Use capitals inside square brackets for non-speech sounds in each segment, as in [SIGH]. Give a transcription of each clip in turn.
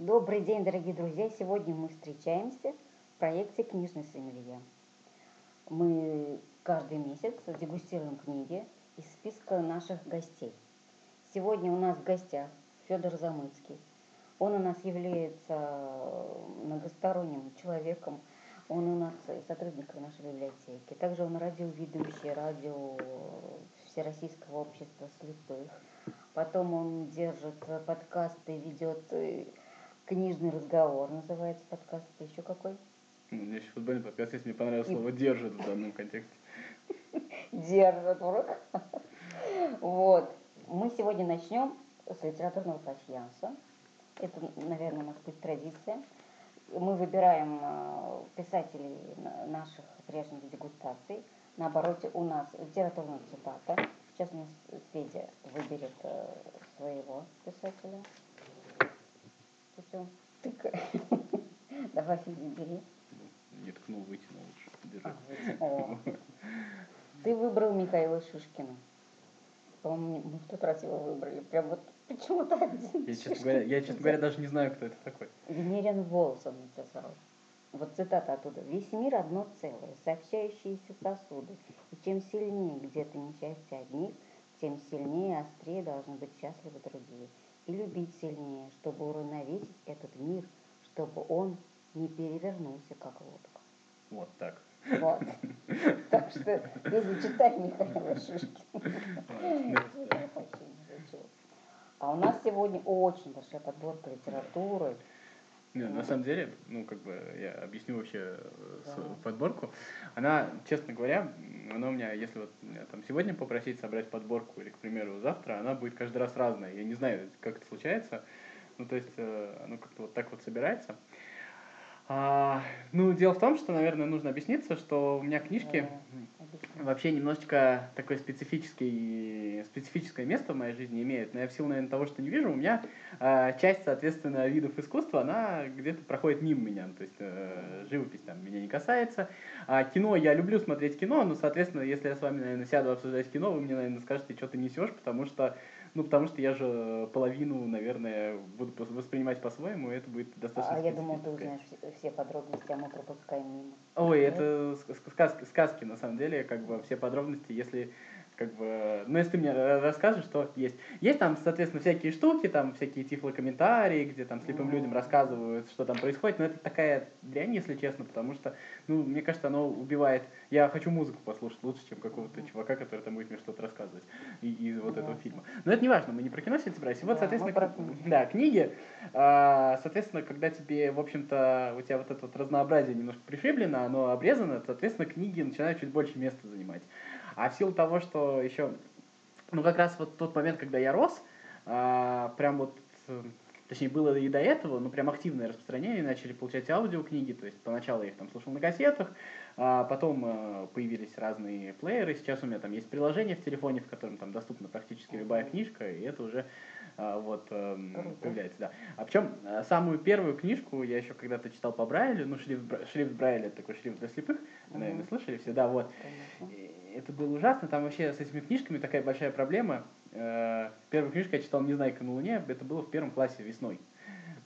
Добрый день, дорогие друзья! Сегодня мы встречаемся в проекте «Книжный сомелье». Мы каждый месяц дегустируем книги из списка наших гостей. Сегодня у нас в гостях Федор Замыцкий. Он у нас является многосторонним человеком, он у нас сотрудник нашей библиотеки. Также он радиоведущий, радио Всероссийского общества слепых. Потом он держит подкасты, ведет э, книжный разговор, называется подкаст. Еще какой? У меня еще футбольный подкаст, если мне понравилось слово «держит» в данном контексте. Держит в Вот. Мы сегодня начнем с литературного пасьянса. Это, наверное, нас будет традиция мы выбираем э, писателей наших прежних дегустаций. На обороте у нас литературная цитата. Сейчас у нас Федя выберет э, своего писателя. Ты все, тыкай. [LAUGHS] Давай, Федя, бери. Не ткнул, вытянул лучше. Держи. А, Ты выбрал Михаила Шишкина. По-моему, мы в тот раз его выбрали. Прям вот почему-то один. Я, честно говоря, я, честно говоря, даже не знаю, кто это такой. Венериан Волс он написал. Вот цитата оттуда. «Весь мир одно целое, сообщающиеся сосуды. И чем сильнее где-то несчастье одних, тем сильнее и острее должны быть счастливы другие. И любить сильнее, чтобы уравновесить этот мир, чтобы он не перевернулся, как лодка». Вот так. Вот. Так что, Федя, читай Михаила Шишкина. А у нас сегодня очень большая подборка литературы. Не, на самом деле, ну, как бы, я объясню вообще да. подборку. Она, честно говоря, она у меня, если вот меня там сегодня попросить собрать подборку, или, к примеру, завтра, она будет каждый раз разная. Я не знаю, как это случается. Ну, то есть, э, оно как-то вот так вот собирается. А, ну, дело в том, что, наверное, нужно объясниться, что у меня книжки вообще немножечко такое специфическое, специфическое место в моей жизни имеют. Но я в силу, наверное, того, что не вижу, у меня а, часть, соответственно, видов искусства, она где-то проходит мимо меня. То есть а, живопись там меня не касается. А кино, я люблю смотреть кино, но, соответственно, если я с вами, наверное, сяду обсуждать кино, вы мне, наверное, скажете, что ты несешь, потому что ну, потому что я же половину, наверное, буду воспринимать по-своему, и это будет достаточно А я думал, ты узнаешь все подробности, а мы пропускаем мимо. Ой, это сказки, сказки, на самом деле, как бы все подробности, если как бы, ну, если ты мне расскажешь, что есть. Есть там, соответственно, всякие штуки, там всякие тифлокомментарии, где там слепым людям рассказывают, что там происходит, но это такая дрянь, если честно, потому что, ну, мне кажется, оно убивает. Я хочу музыку послушать лучше, чем какого-то чувака, который там будет мне что-то рассказывать из, вот этого фильма. Но это не важно, мы не про кино сегодня собирались. Вот, соответственно, про... да, книги, а, соответственно, когда тебе, в общем-то, у тебя вот это вот разнообразие немножко пришиблено, оно обрезано, соответственно, книги начинают чуть больше места занимать. А в силу того, что еще, ну как раз вот тот момент, когда я рос, а, прям вот, точнее было и до этого, но прям активное распространение, начали получать аудиокниги, то есть поначалу я их там слушал на кассетах, а потом э, появились разные плееры, сейчас у меня там есть приложение в телефоне, в котором там доступна практически любая книжка, и это уже а, вот э, появляется, да. А причем э, самую первую книжку я еще когда-то читал по Брайлю, ну шрифт, шрифт Брайля, такой шрифт для слепых, mm-hmm. наверное, слышали все, да, вот. Это было ужасно, там вообще с этими книжками такая большая проблема. Э, первую книжку я читал «Незнайка на Луне», это было в первом классе весной.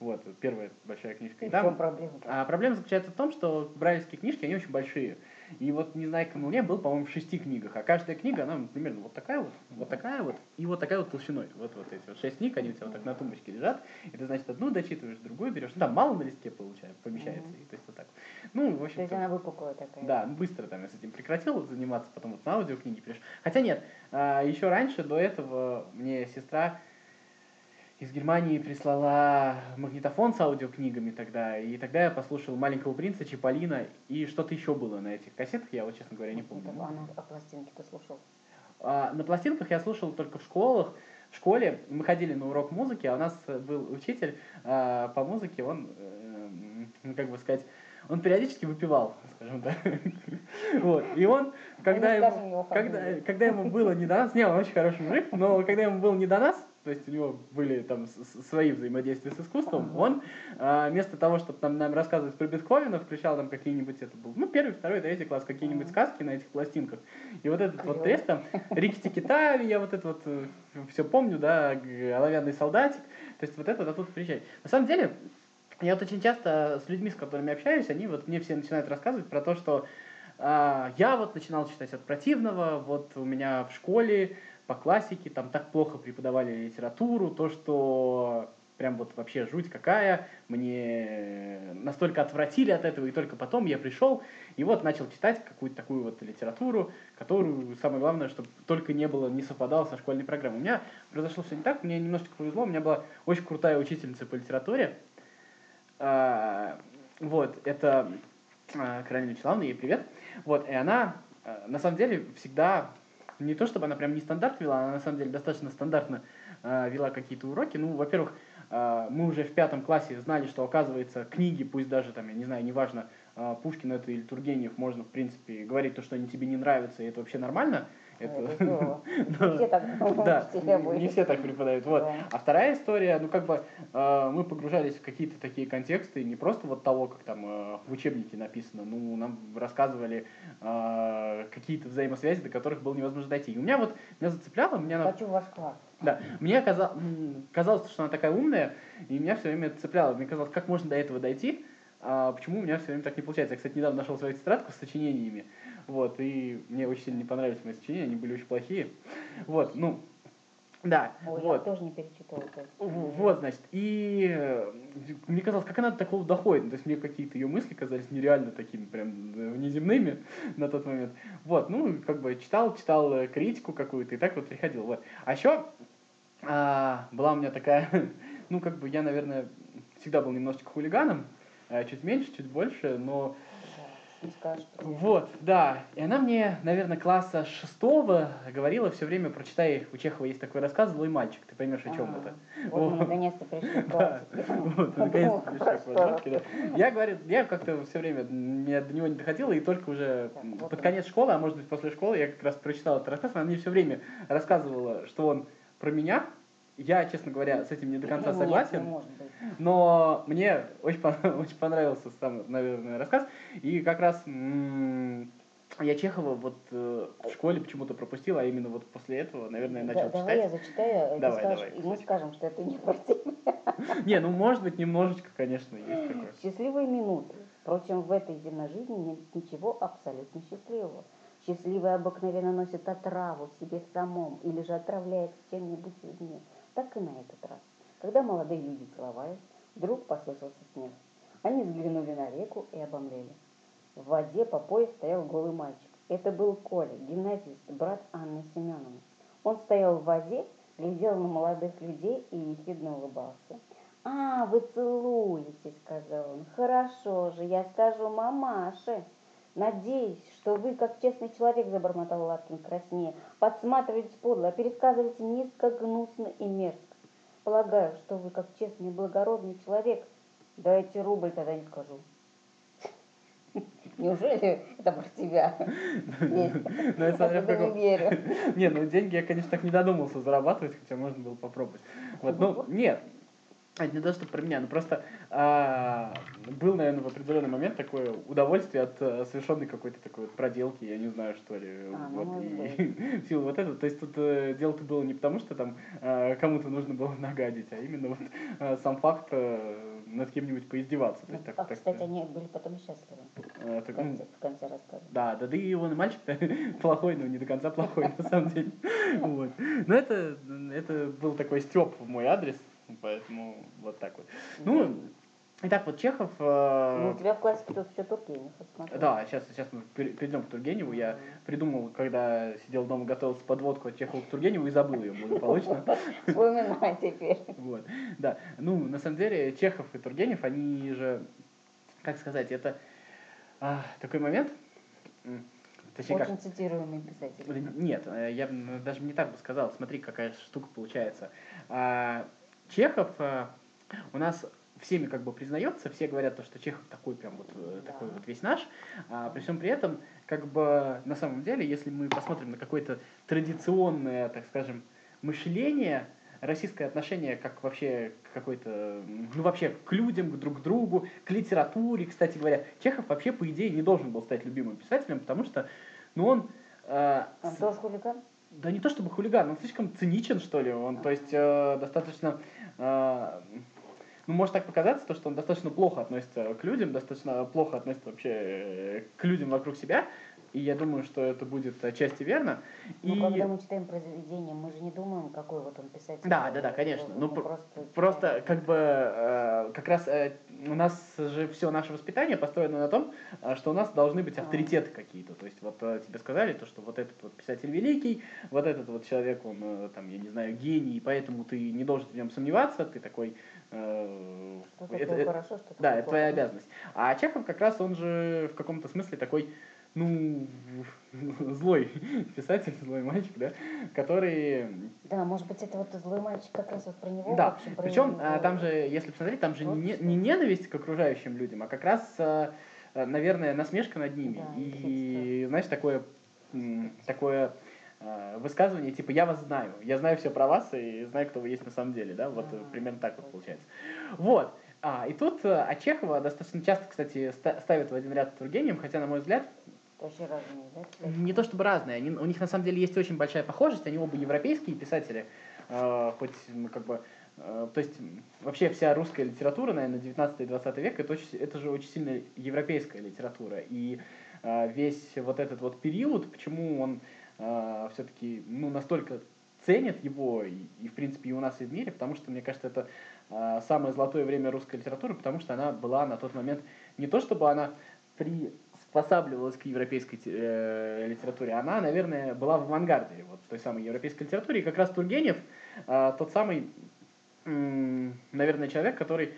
Вот, первая большая книжка. И, там, проблема? А проблема заключается в том, что брайлевские книжки, они очень большие. И вот «Незнайка на Луне» был, по-моему, в шести книгах. А каждая книга, она примерно вот такая вот, вот такая вот, и вот такая вот толщиной. Вот, вот эти вот шесть книг, они у тебя вот так на тумбочке лежат. И ты, значит, одну дочитываешь, другую берешь. Ну, там мало на листке получается, помещается. Mm-hmm. И, то есть вот так. Ну, в общем То есть она выпуклая такая. Да, быстро там я с этим прекратил заниматься, потом вот на аудиокниги перешел. Хотя нет, а, еще раньше, до этого, мне сестра из Германии прислала магнитофон с аудиокнигами тогда, и тогда я послушал «Маленького принца», «Чиполлино» и что-то еще было на этих кассетах, я вот, честно говоря, не помню. А на а пластинке ты слушал? А, на пластинках я слушал только в школах, в школе мы ходили на урок музыки, а у нас был учитель а, по музыке, он, э, ну, как бы сказать, он периодически выпивал, скажем так. [LAUGHS] вот. И он, когда ему, когда, когда ему было не до нас, не, он очень хороший мужик, но когда ему было не до нас, то есть у него были там свои взаимодействия с искусством, он а, вместо того, чтобы там, нам рассказывать про Бетховена, включал там какие-нибудь, это был, ну, первый, второй, третий класс, какие-нибудь сказки на этих пластинках. И вот этот вот тест там, Рикки Китави, я вот это вот э, все помню, да, оловянный солдатик, То есть вот это вот оттуда приезжает. На самом деле, я вот очень часто с людьми, с которыми общаюсь, они вот мне все начинают рассказывать про то, что а, я вот начинал читать от противного, вот у меня в школе по классике там так плохо преподавали литературу, то, что прям вот вообще жуть какая, мне настолько отвратили от этого, и только потом я пришел и вот начал читать какую-то такую вот литературу, которую, самое главное, чтобы только не было, не совпадало со школьной программой. У меня произошло все не так, мне немножечко повезло, у меня была очень крутая учительница по литературе, а, вот, это а, Каролина Вячеславовна, ей привет. Вот, и она, а, на самом деле, всегда, не то чтобы она прям не стандарт вела, она на самом деле достаточно стандартно вела какие-то уроки. Ну, во-первых, мы уже в пятом классе знали, что, оказывается, книги, пусть даже, там, я не знаю, неважно, Пушкин это или Тургенев, можно, в принципе, говорить то, что они тебе не нравятся, и это вообще нормально. Это, [LAUGHS] не все так да, [LAUGHS] не все так преподают. Вот. А вторая история, ну как бы э, мы погружались в какие-то такие контексты, не просто вот того, как там э, в учебнике написано, ну нам рассказывали э, какие-то взаимосвязи, до которых было невозможно дойти. И у меня вот, меня зацепляло, мне Хочу ваш класс. Да, мне казалось, казалось, что она такая умная, и меня все время цепляло. Мне казалось, как можно до этого дойти, а почему у меня все время так не получается. Я, кстати, недавно нашел свою тетрадку с сочинениями, вот, и мне очень сильно не понравились мои сочинения, они были очень плохие. Вот, ну, да, Ой, вот. я тоже не перечитывала. Вот, значит, и э, мне казалось, как она до такого доходит. То есть мне какие-то ее мысли казались нереально такими прям э, внеземными [LAUGHS] на тот момент. Вот, ну, как бы читал, читал э, критику какую-то, и так вот приходил. Вот. А еще а, была у меня такая, [LAUGHS] ну, как бы я, наверное, всегда был немножечко хулиганом, чуть меньше, чуть больше, но Вот, да. И она мне, наверное, класса шестого говорила все время, прочитай, у Чехова есть такой рассказ «Злой мальчик», ты поймешь, о чем это. Вот мы наконец-то пришли к. [LAUGHS] Я, говорю, я как-то все время, мне до него не доходило, и только уже под конец школы, а может быть после школы, я как раз прочитал этот рассказ, она мне все время рассказывала, что он про меня, я, честно говоря, с этим не до конца согласен. Нет, но мне очень, [LAUGHS] очень понравился сам, наверное, рассказ. И как раз я Чехова вот э, в школе почему-то пропустил, а именно вот после этого, наверное, начал да, читать. Давай я зачитаю, давай, скажешь, давай, и мы скажем, что это не про тебя. Не, ну может быть немножечко, конечно, есть такое. [CLEARS THROAT] Счастливые минуты. Впрочем, в этой земной жизни нет ничего абсолютно счастливого. Счастливый обыкновенно носит отраву в себе самом или же отравляется чем-нибудь извне. Так и на этот раз. Когда молодые люди целовались, вдруг послышался смех. Они взглянули на реку и обомлели. В воде по пояс стоял голый мальчик. Это был Коля, гимназист, брат Анны Семеновны. Он стоял в воде, глядел на молодых людей и ехидно улыбался. «А, вы целуетесь», — сказал он. «Хорошо же, я скажу мамаше». «Надеюсь, что вы, как честный человек, — забормотал Лапкин краснее, — подсматриваете подло, а пересказываете низко, гнусно и мерзко. Полагаю, что вы, как честный и благородный человек, дайте рубль, тогда не скажу». [LAUGHS] Неужели это про тебя? Ну, я не верю. [LAUGHS] Не, ну деньги я, конечно, так не додумался зарабатывать, хотя можно было попробовать. Вот, ну, нет, это не то, что про меня, но просто а, был, наверное, в определенный момент такое удовольствие от а, совершенной какой-то такой вот проделки, я не знаю, что ли. А, ну, вот, ну, и в [LAUGHS] силу вот этого. То есть тут а, дело-то было не потому, что там а, кому-то нужно было [LAUGHS] нагадить, а именно вот а, сам факт а, над кем-нибудь поиздеваться. То есть, так, а, так, кстати, они были потом счастливы. А, так, в, конце, в конце рассказа. Да, да, да и он и мальчик [LAUGHS] плохой, но не до конца плохой, на самом деле. Вот. Но это, это был такой степ в мой адрес. [LAUGHS] Поэтому вот так вот. Ну, Итак, вот Чехов... Э... Ну, у тебя в классике тут все Тургенев, Да, сейчас, сейчас мы перейдем к Тургеневу. Я придумал, когда сидел дома, готовился подводку от Чехова к Тургеневу и забыл ее благополучно. [LAUGHS] Вспоминай теперь. [LAUGHS] Вот, да. Ну, на самом деле, Чехов и Тургенев, они же, как сказать, это а, такой момент, Точнее, Очень как... цитируемый писатель. Нет, э, я даже не так бы сказал. Смотри, какая штука получается. А, Чехов э, у нас всеми как бы признается, все говорят то, что Чехов такой прям вот э, да. такой вот весь наш, а при всем при этом как бы на самом деле, если мы посмотрим на какое-то традиционное, так скажем, мышление, российское отношение как вообще какой-то, ну вообще к людям, к друг другу, к литературе, кстати говоря, Чехов вообще по идее не должен был стать любимым писателем, потому что, ну он... Э, он тоже хулиган? Да не то чтобы хулиган, он слишком циничен, что ли. Он, то есть, э, достаточно... Э, ну, может так показаться, то, что он достаточно плохо относится к людям, достаточно плохо относится вообще э, к людям вокруг себя, и я думаю, что это будет отчасти верно. Ну, и... когда мы читаем произведение, мы же не думаем, какой вот он писатель. Да, да, да, конечно. Ну, просто, Просто как бы э, как раз э, у нас же все наше воспитание построено на том, э, что у нас должны быть А. авторитеты какие-то. То есть вот э, тебе сказали то, что вот этот вот писатель великий, вот этот вот человек, он э, там, я не знаю, гений, и поэтому ты не должен в нем сомневаться, ты такой... э, Что это- это- хорошо, что да, это твоя обязанность. А Чехов как раз он же в каком-то смысле такой, ну, злой [LAUGHS] писатель, злой мальчик, да, который Да, может быть, это вот злой мальчик как раз вот про него да, вообще, про причем его- а, там же, если посмотреть, там же не, творчество. не ненависть к окружающим людям, а как раз, а, а, наверное, насмешка над ними. Да, и, знаешь, такое, такое а, высказывание, типа, я вас знаю, я знаю все про вас и знаю, кто вы есть на самом деле, да, вот э, Ага. примерно так вот получается. Вот. А, и тут а Чехова достаточно часто, кстати, ста- ставят в один ряд с Тургеневым, хотя, на мой взгляд, Вообще разные, да? кстати? не то чтобы разные, они, у них на самом деле есть очень большая похожесть, они оба европейские писатели, э, хоть ну, как бы, э, то есть вообще вся русская литература, наверное, 19 и 20 век, это, очень, это же очень сильно европейская литература, и э, весь вот этот вот период, почему он все-таки ну, настолько ценят его, и, и, в принципе и у нас, и в мире, потому что, мне кажется, это э, самое золотое время русской литературы, потому что она была на тот момент не то, чтобы она приспосабливалась к европейской э, литературе, она, наверное, была в авангарде вот, той самой европейской литературе, и как раз Тургенев э, тот самый, м, наверное, человек, который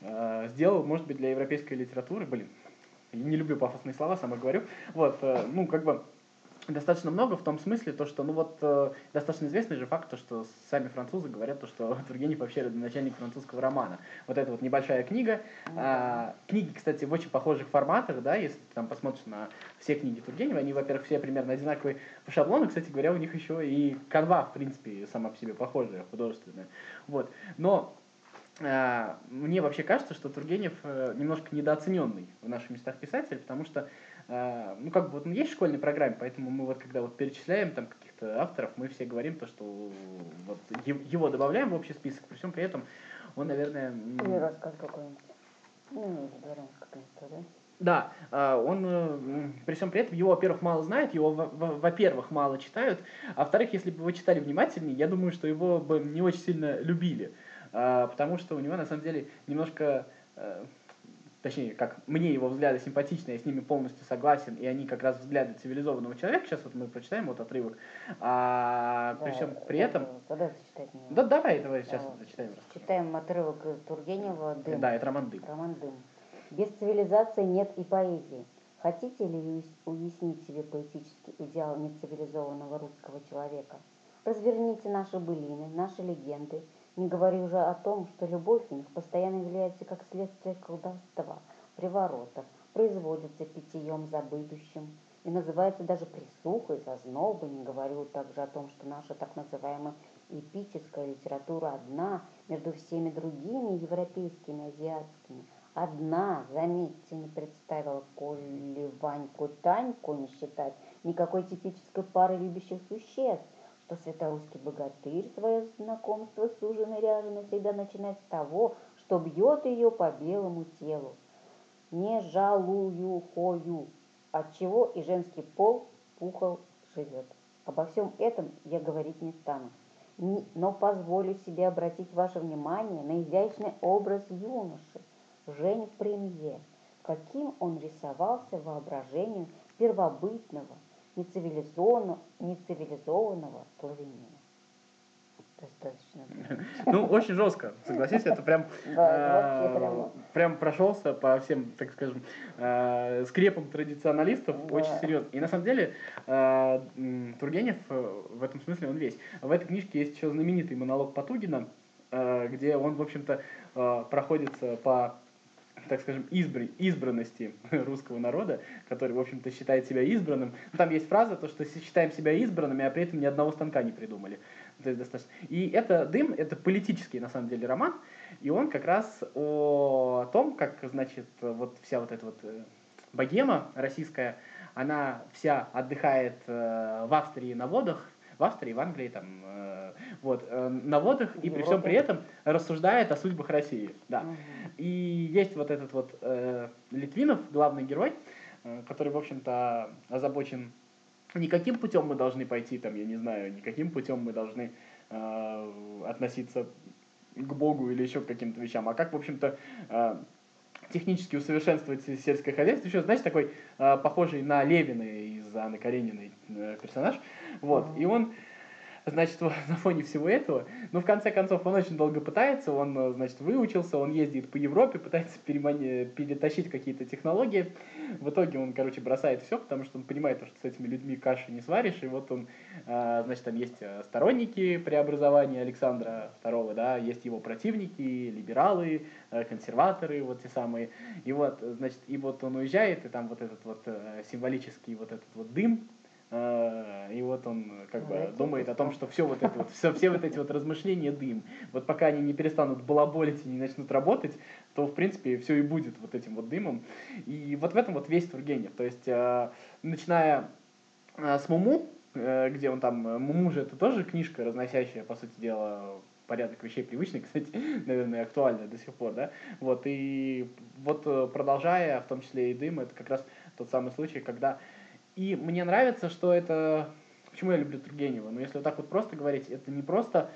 э, сделал, может быть, для европейской литературы, блин, не люблю пафосные слова, сам их говорю, вот, э, ну, как бы, достаточно много в том смысле, то, что, ну вот, э, достаточно известный же факт, то, что сами французы говорят, то, что [LAUGHS] Тургенев вообще родоначальник французского романа. Вот это вот небольшая книга. А, книги, кстати, в очень похожих форматах, да, если ты там посмотришь на все книги Тургенева, они, во-первых, все примерно одинаковые по шаблону, кстати говоря, у них еще и канва, в принципе, сама по себе похожая, художественная. Вот. Но а, мне вообще кажется, что Тургенев э, немножко недооцененный в наших местах писатель, потому что, ну, как бы, вот он есть в школьной программе, поэтому мы вот, когда вот перечисляем там каких-то авторов, мы все говорим то, что вот его добавляем в общий список, при всем при этом он, наверное... Или рассказ какой-нибудь. Ну, дворянская да? А, он э, при всем при этом его, во-первых, мало знают, его, во- во- во-первых, мало читают, а во-вторых, если бы вы читали внимательнее, я думаю, что его бы не очень сильно любили, А, потому что у него на самом деле немножко, э, точнее, как мне его взгляды симпатичны, я с ними полностью согласен, и они как раз взгляды цивилизованного человека. Сейчас вот мы прочитаем вот отрывок, а при Да, всем при да, этом, да, Тогда зачитать да, давай, давай сейчас Да. вот зачитаем. Читаем отрывок Тургенева «Дым». Да, это роман Дым. Роман «Дым». Без цивилизации нет и поэзии. Хотите ли уяс- уяснить себе поэтический идеал нецивилизованного русского человека? Разверните наши былины, наши легенды. Не говорю уже о том, что любовь в них постоянно является как следствие колдовства, приворотов, производится питьем забытущим и называется даже присухой, зазнобой. Не говорю также о том, что наша так называемая эпическая литература одна между всеми другими европейскими, азиатскими. Одна, заметьте, не представила Колли, Ваньку, Таньку, не считать никакой типической пары любящих существ, что святорусский богатырь свое знакомство с ужиной ряженой всегда начинает с того, что бьет ее по белому телу. Не жалую хою, отчего и женский пол пухол живет. Обо всем этом я говорить не стану, но позволю себе обратить ваше внимание на изящный образ юноши, Жень Премье, каким он рисовался воображению первобытного, нецивилизованного, нецивилизованного славянина. Достаточно. Ну, очень жестко, согласись, это прям, [LAUGHS] э, прям прошелся по всем, так скажем, э, скрепам традиционалистов, очень серьезно. И на самом деле э, Тургенев в этом смысле он весь. В этой книжке есть еще знаменитый монолог Потугина, где он, в общем-то, проходится по так скажем, избр- избранности [LAUGHS] русского народа, который, в общем-то, считает себя избранным. Ну, Там есть фраза, то, что считаем себя избранными, а при этом ни одного станка не придумали. То есть достаточно. И это «Дым» — это политический, на самом деле, роман, и он как раз о том, как, значит, вот вся вот эта вот э, богема российская, она вся отдыхает э, в Австрии на водах, в Австрии, в Англии, там, э, вот, э, на водах, и при всем при этом рассуждает о судьбах России, да. И есть вот этот вот э, Литвинов, главный герой, э, который, в общем-то, озабочен не каким путем мы должны пойти, там, я не знаю, не каким путем мы должны э, относиться к Богу или еще к каким-то вещам, а как, в общем-то, э, технически усовершенствовать сельское хозяйство. Еще, знаете, такой э, похожий на Левина из Анны Карениной э, персонаж. Вот. Мгм. И он, значит, [LAUGHS] на фоне всего этого, ну, в конце концов, он очень долго пытается, он, э, значит, выучился, он ездит по Европе, пытается перемани- перетащить какие-то технологии. В итоге он, короче, бросает все, потому что он понимает, что с этими людьми каши не сваришь, и вот он, э, значит, там есть э, сторонники преобразования Александра II, да, есть его противники, либералы, консерваторы, вот те самые. И вот, значит, и вот он уезжает, и там вот этот вот символический вот этот вот дым, и вот он как бы Знаете, думает о том, что все вот это вот, все, все вот эти вот размышления дым. Вот пока они не перестанут балаболить и не начнут работать, то, в принципе, все и будет вот этим вот дымом. И вот в этом вот весь Тургенев. То есть, э, начиная э, с Муму, э, где он там, э, Муму же это тоже книжка, разносящая, по сути дела, порядок вещей привычный, [LAUGHS] кстати, наверное, актуальная до сих пор, да, вот, и вот э, продолжая, в том числе и дым, это как раз тот самый случай, когда, и мне нравится, что это, почему я люблю Тургенева, ну, если вот так вот просто говорить, это не просто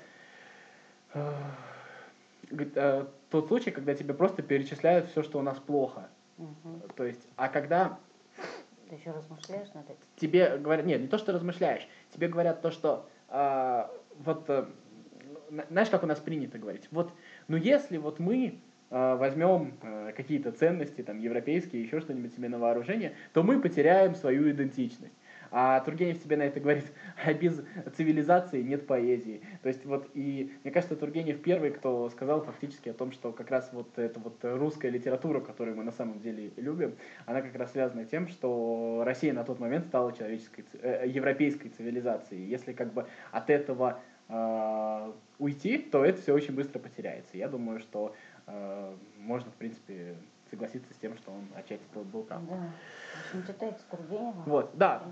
э, э, тот случай, когда тебе просто перечисляют все, что у нас плохо, Мгм. то есть, а когда Ты еще размышляешь над этим? тебе говорят, нет, не то, что размышляешь, тебе говорят то, что а, вот, э, на- знаешь, как у нас принято говорить, вот, ну если вот мы возьмем э, какие-то ценности, там, европейские, еще что-нибудь себе на вооружение, то мы потеряем свою идентичность. А Тургенев тебе на это говорит, [LAUGHS] а без цивилизации нет поэзии. То есть вот и мне кажется, Тургенев первый, кто сказал фактически о том, что как раз вот эта вот русская литература, которую мы на самом деле любим, она как раз связана тем, что Россия на тот момент стала человеческой, ци- э, европейской цивилизацией. Если как бы от этого э, уйти, то это все очень быстро потеряется. Я думаю, что э, можно, в принципе, согласиться с тем, что он отчасти был, прав. Да. В общем, читайте Тургенева. Вот, да.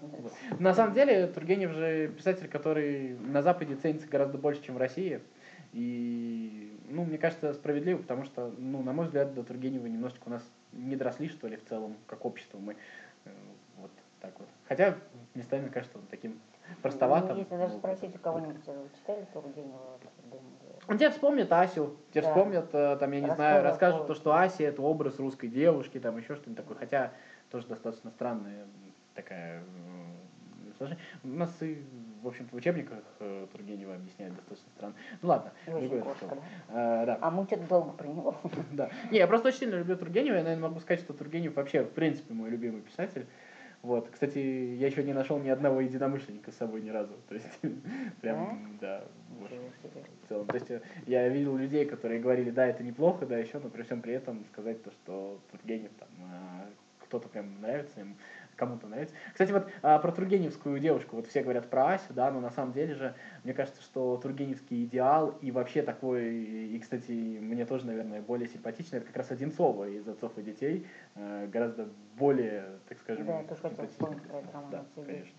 Вот. На самом деле, Тургенев же писатель, который на Западе ценится гораздо больше, чем в России. И, ну, мне кажется, справедливо, потому что, ну, на мой взгляд, до Тургенева немножечко у нас не доросли, что ли, в целом, как общество. Мы э, вот так вот. Хотя, местами, мне кажется, он таким простоватым. Ну, если даже спросить у кого-нибудь, э, читали Тургенева? Тебе вспомнит Асю, тебе Да. вспомнят, э, там, я не Раскол знаю, расскажут то, что Ася это образ русской девушки, там еще что-нибудь такое. Хотя тоже достаточно странная такая. У нас и, в общем-то, в учебниках э, Тургенева объясняют достаточно странно. Ну ладно, другой кошка, разговор. да? Да. А что-то долго про него. [LAUGHS] Да. Не, я просто очень сильно люблю Тургенева, я, наверное, могу сказать, что Тургенев вообще, в принципе, мой любимый писатель. Вот. Кстати, я еще не нашел ни одного единомышленника с собой ни разу. То есть, [LAUGHS] прям, да, вот, в целом. То есть, э, я видел людей, которые говорили, да, это неплохо, да, еще, но при всем при этом сказать то, что Тургенев там, а, кто-то прям нравится ему, кому-то нравится. Кстати, вот а, про тургеневскую девушку, вот все говорят про Асю, да, но на самом деле же, мне кажется, что тургеневский идеал и вообще такой, и, кстати, мне тоже, наверное, более симпатично, это как раз Одинцова из «Отцов и детей», э, гораздо более, так скажем, Да, я тоже симпатичный. вспомнить про Да, «Отцы и конечно, дети».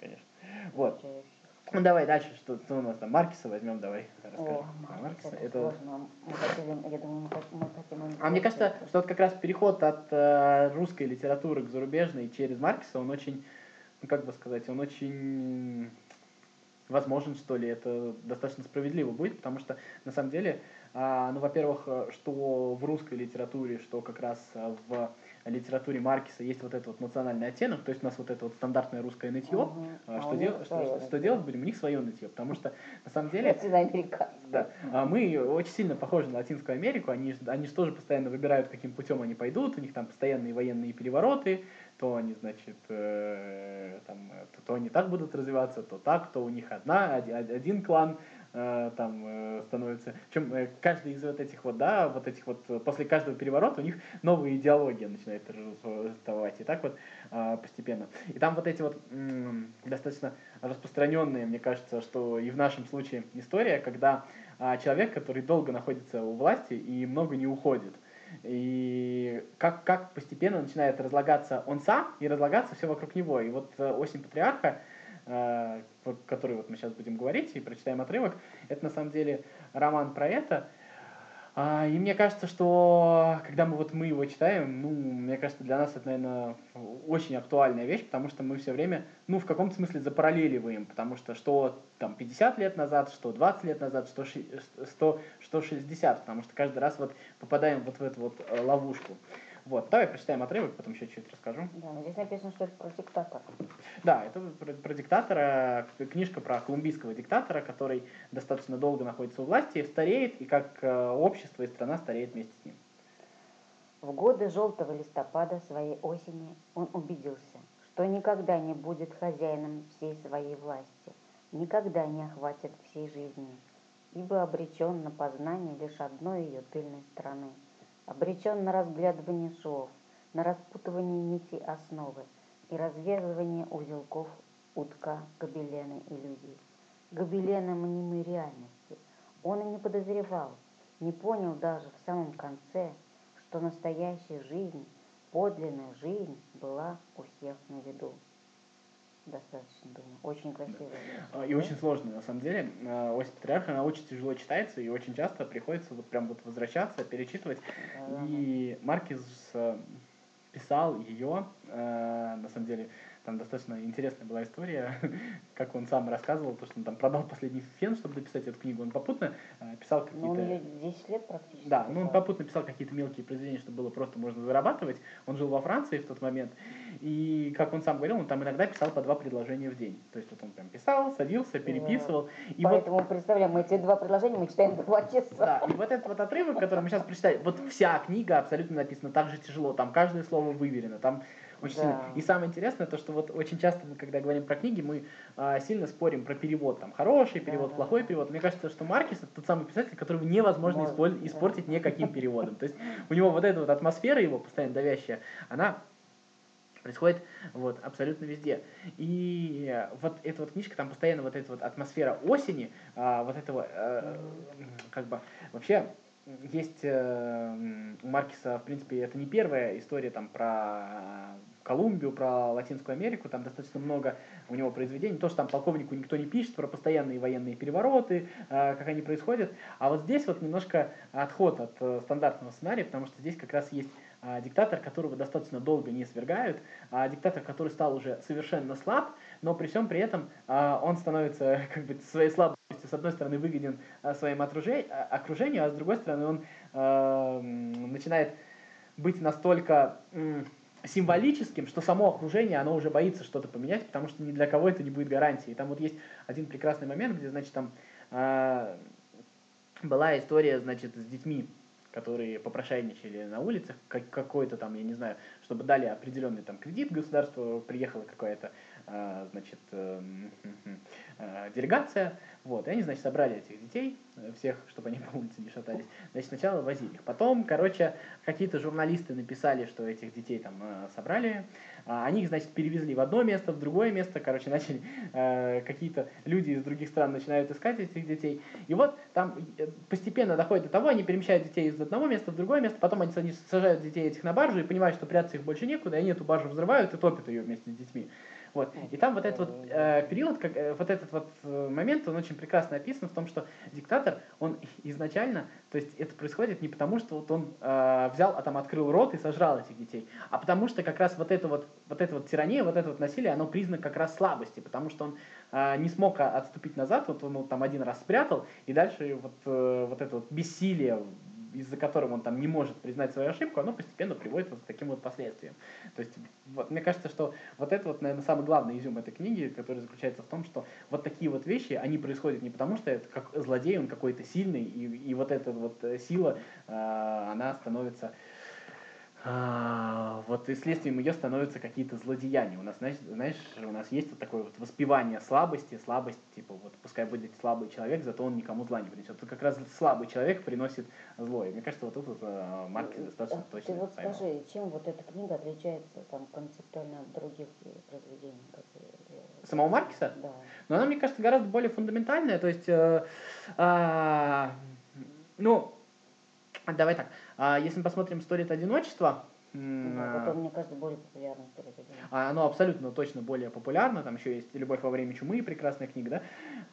конечно. Вот. Потрясающе. Ну, давай дальше, что, что у нас там, Маркиса возьмем, давай, расскажем О, про Маркс, Маркиса. это сложно. Мы хотели, я думаю, мы хот- мы хотим... им А мне кажется, что вот как раз переход от э, русской литературы к зарубежной через Маркса, он очень, ну как бы сказать, он очень возможен, что ли, это достаточно справедливо будет, потому что на самом деле, а, ну, во-первых, э, что в русской литературе, что как раз э, в литературе Маркиса есть вот этот вот национальный оттенок, то есть у нас вот это вот стандартное русское нытье, Мгм. а А что, дел- что, что- что делать будем? У них свое нытье, потому что на самом деле да. А мы очень сильно похожи на Латинскую Америку. Они, они же тоже постоянно выбирают, каким путем они пойдут. У них там постоянные военные перевороты. То они, значит, э, там, э, то, то они так будут развиваться, то так, то у них одна, оди- од- один клан э, там э, становится. Причем э, каждый из вот этих вот, да, вот этих вот, после каждого переворота у них новая идеология начинает торжествовать. И так вот а, постепенно. И там вот эти вот достаточно распространенные, мне кажется, что и в нашем случае история, когда а, человек, который долго находится у власти и много не уходит. И как, как постепенно начинает разлагаться он сам и разлагаться все вокруг него. И вот э, «Осень патриарха» э, который вот мы сейчас будем говорить и прочитаем отрывок, это на самом деле роман про это. А, и мне кажется, что когда мы вот мы его читаем, ну, мне кажется, для нас это, наверное, очень актуальная вещь, потому что мы все время, ну, в каком-то смысле запараллеливаем, потому что что там 50 лет назад, что 20 лет назад, что 100, что 60, потому что каждый раз вот попадаем вот в эту вот э, ловушку. Вот, давай прочитаем отрывок, потом еще чуть расскажу. Да, но здесь написано, что это про диктатора. Да, это про, про диктатора, книжка про колумбийского диктатора, который достаточно долго находится у власти, стареет, и как э, общество и страна стареет вместе с ним. В годы желтого листопада своей осени он убедился, что никогда не будет хозяином всей своей власти, никогда не охватит всей жизни, ибо обречен на познание лишь одной ее тыльной стороны – обречен на разглядывание швов, на распутывание нитей основы и развязывание узелков утка гобелена иллюзий, гобелена мнимой реальности. Он и не подозревал, не понял даже в самом конце, что настоящая жизнь, подлинная жизнь была у всех на виду достаточно, думаю. Очень красиво. Да. И очень сложно, на самом деле. А, Ось Патриарха, она очень тяжело читается, и очень часто приходится вот прям вот возвращаться, перечитывать. Да, и да. Маркиз э, писал ее, э, на самом деле, там достаточно интересная была история, [LAUGHS] как он сам рассказывал, то, что он там продал последний фен, чтобы написать эту книгу. Он попутно э, писал какие-то... Ну, он ее 10 лет практически. Да, ну он попутно писал какие-то мелкие произведения, чтобы было просто можно зарабатывать. Он жил во Франции в тот момент. И, как он сам говорил, он там иногда писал по два предложения в день. То есть вот он прям писал, садился, переписывал. И Поэтому, вот... представляем, мы эти два предложения мы читаем два часа. Да, и вот этот вот отрывок, который мы сейчас прочитали, вот вся книга абсолютно написана так же тяжело. Там каждое слово выверено. Там очень да. сильно. И самое интересное, то, что вот очень часто мы, когда говорим про книги, мы а, сильно спорим про перевод. Там хороший перевод, да, плохой да. перевод. Мне кажется, что Маркис это тот самый писатель, которого невозможно Может, использ- да. испортить никаким переводом. То есть у него вот эта вот атмосфера его постоянно давящая, она происходит вот, абсолютно везде. И вот эта вот книжка, там постоянно вот эта вот атмосфера осени, а, вот этого, а, как бы, вообще, есть э, у Маркиса, в принципе, это не первая история там про Колумбию, про Латинскую Америку, там достаточно много у него произведений, то, что там полковнику никто не пишет, про постоянные военные перевороты, э, как они происходят, а вот здесь вот немножко отход от э, стандартного сценария, потому что здесь как раз есть э, диктатор, которого достаточно долго не свергают, а диктатор, который стал уже совершенно слаб, но при всем при этом э, он становится [LAUGHS] как бы своей слабостью с одной стороны выгоден э, своим окружению, а с другой стороны он э, начинает быть настолько э, символическим, что само окружение, оно уже боится что-то поменять, потому что ни для кого это не будет гарантией. там вот есть один прекрасный момент, где, значит, там э, была история, значит, с детьми, которые попрошайничали на улицах, как, какой-то там, я не знаю, чтобы дали определенный там кредит государству, приехала какая-то, значит, э, [LAUGHS] э, делегация, вот, и они, значит, собрали этих детей, э, всех, чтобы они [LAUGHS] по улице не шатались. Значит, сначала возили их. Потом, короче, какие-то журналисты написали, что этих детей там э, собрали. А они их, значит, перевезли в одно место, в другое место. Короче, [LAUGHS] начали э, какие-то люди из других стран начинают искать этих детей. И вот там э, постепенно доходит до того, они перемещают детей из одного места в другое место, потом они сажают детей этих на баржу и понимают, что прятаться их больше некуда, и они эту баржу взрывают и топят ее вместе с детьми. Вот. И там вот этот вот э, период, как, э, вот этот вот э, момент, он очень прекрасно описан в том, что диктатор, он изначально, то есть это происходит не потому, что вот он э, взял, а там открыл рот и сожрал этих детей, а потому что как раз вот это вот, вот это вот тирания, вот это вот насилие, оно признак как раз слабости, потому что он э, не смог отступить назад, вот он ну, там один раз спрятал, и дальше вот, э, вот это вот бессилие из-за которым он там не может признать свою ошибку, оно постепенно приводит вот к таким вот последствиям. То есть, вот, мне кажется, что вот это вот, наверное, самый главный изюм этой книги, который заключается в том, что вот такие вот вещи, они происходят не потому, что это как злодей, он какой-то сильный, и, и вот эта вот э, сила, э, она становится вот и следствием ее становятся какие-то злодеяния. У нас, знаешь, знаешь, у нас есть вот такое вот воспевание слабости, слабость, типа вот пускай будет слабый человек, зато он никому зла не принесет. Это как раз слабый человек приносит зло. И мне кажется, вот тут вот, uh, Маркис достаточно а, точно Ты вот поймал. скажи, чем вот эта книга отличается там концептуально от других произведений? Самого Маркиса? Да. Но она, мне кажется, гораздо более фундаментальная. То есть, э, э, ну, Давай так. А, если мы посмотрим «Сто лет одиночества», Да, он, мне кажется, более популярный «Сто лет одиночества». А оно абсолютно точно более популярно. Там еще есть «Любовь во время чумы», прекрасная книга, да?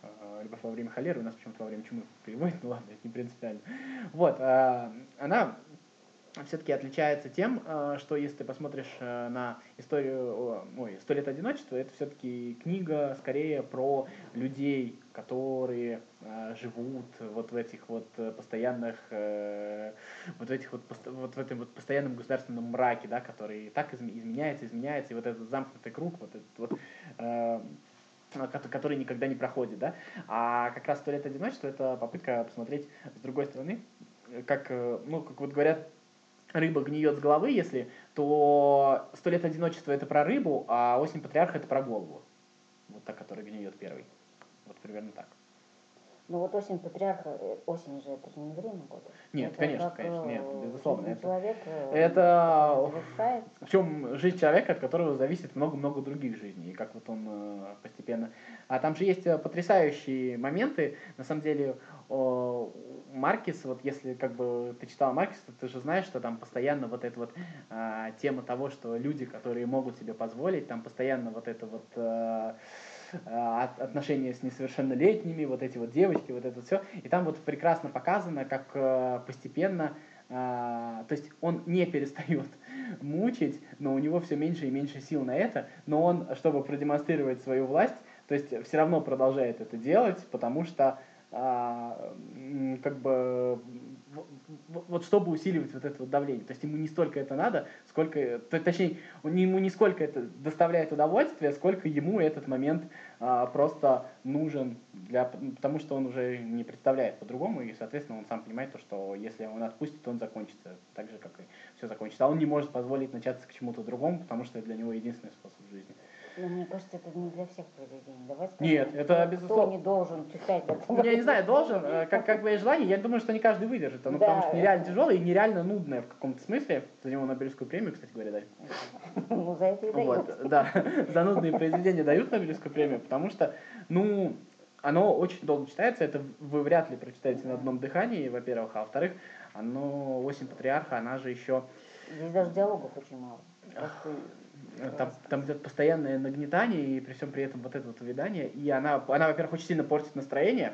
А, «Любовь во время холеры» у нас почему-то во время чумы переводит, ну ладно, это не принципиально. Вот, а, она все-таки отличается тем, э, что если ты посмотришь э, на историю, ой, «Сто лет одиночества», это все-таки книга скорее про людей, которые э, живут вот в этих вот постоянных, вот в этих вот, вот в этом вот постоянном государственном мраке, да, который так изменяется, изменяется, и вот этот замкнутый круг, вот этот вот который никогда не проходит, да. А как раз «Сто лет одиночества» — это попытка посмотреть с другой стороны, как, ну, как вот говорят, рыба гниет с головы, если, то сто лет одиночества это про рыбу, а осень патриарха это про голову. Вот та, которая гниет первый. Вот примерно так. Ну вот осень патриарха, э, осень же это же не время года. Нет, это конечно, как, конечно, нет, э, безусловно. Это, человека это завершается. в чем жизнь человека, от которого зависит много-много других жизней, и как вот он э, постепенно... А там же есть потрясающие моменты, на самом деле, Маркис, вот если как бы ты читал Маркис, то ты же знаешь, что там постоянно вот эта вот а, тема того, что люди, которые могут себе позволить, там постоянно вот это вот а, а отношения с несовершеннолетними, вот эти вот девочки, вот это все. И там вот прекрасно показано, как а, постепенно, а, то есть он не перестает [LAUGHS] мучить, но у него все меньше и меньше сил на это, но он, чтобы продемонстрировать свою власть, то есть все равно продолжает это делать, потому что как бы вот чтобы усиливать вот это вот давление. То есть ему не столько это надо, сколько, то, точнее, ему не сколько это доставляет удовольствие, сколько ему этот момент а, просто нужен, для, потому что он уже не представляет по-другому, и, соответственно, он сам понимает то, что если он отпустит, он закончится так же, как и все закончится. А он не может позволить начаться к чему-то другому, потому что это для него единственный способ жизни. Но мне кажется, это не для всех произведений. Давай скажем, Нет, это кто, безусловно. Кто не должен читать это? Я не знаю, должен, э, как, как бы желание, я думаю, что не каждый выдержит. Ну, да, потому что нереально тяжелое и нереально нудное в каком-то смысле. За него Нобелевскую премию, кстати говоря, дали. Ну, за это и дают. Вот, да, за нудные произведения дают Нобелевскую премию, потому что, ну, оно очень долго читается, это вы вряд ли прочитаете на одном дыхании, во-первых, а во-вторых, оно «Осень патриарха», она же еще... Здесь даже диалогов очень мало. Там, там идет постоянное нагнетание, и при всем при этом вот это вот увядание. И она, она во-первых, очень сильно портит настроение.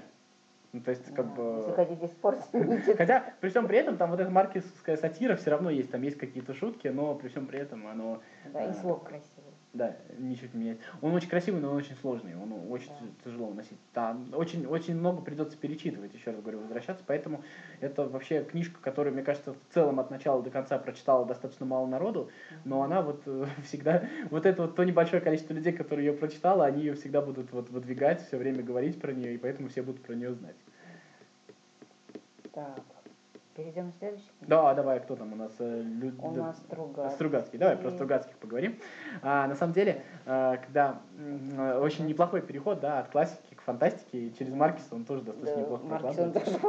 Ну, то есть, как да, бы... Если хотите испортить. Хотя, при всем при этом, там вот эта маркетская сатира все равно есть, там есть какие-то шутки, но при всем при этом оно... Да, и слог красивый. Да, ничего не меняется. Он очень красивый, но он очень сложный, он очень да. тяжело носить. Там очень, очень много придется перечитывать, еще раз говорю, возвращаться, поэтому это вообще книжка, которую, мне кажется, в целом от начала до конца прочитала достаточно мало народу, но она вот э, [LAUGHS] всегда, вот это вот то небольшое количество людей, которые ее прочитала, они ее всегда будут вот выдвигать, все время говорить про нее, и поэтому все будут про нее знать. Так. Перейдем к следующей Да, давай, кто там у нас? Э, Люд... У нас Стругацкий. Стругацкий. Давай про Стругацких поговорим. А, на самом деле, а, когда очень неплохой переход да, от классики к фантастике, через Маркиса он тоже достаточно да, неплохо прокладывается.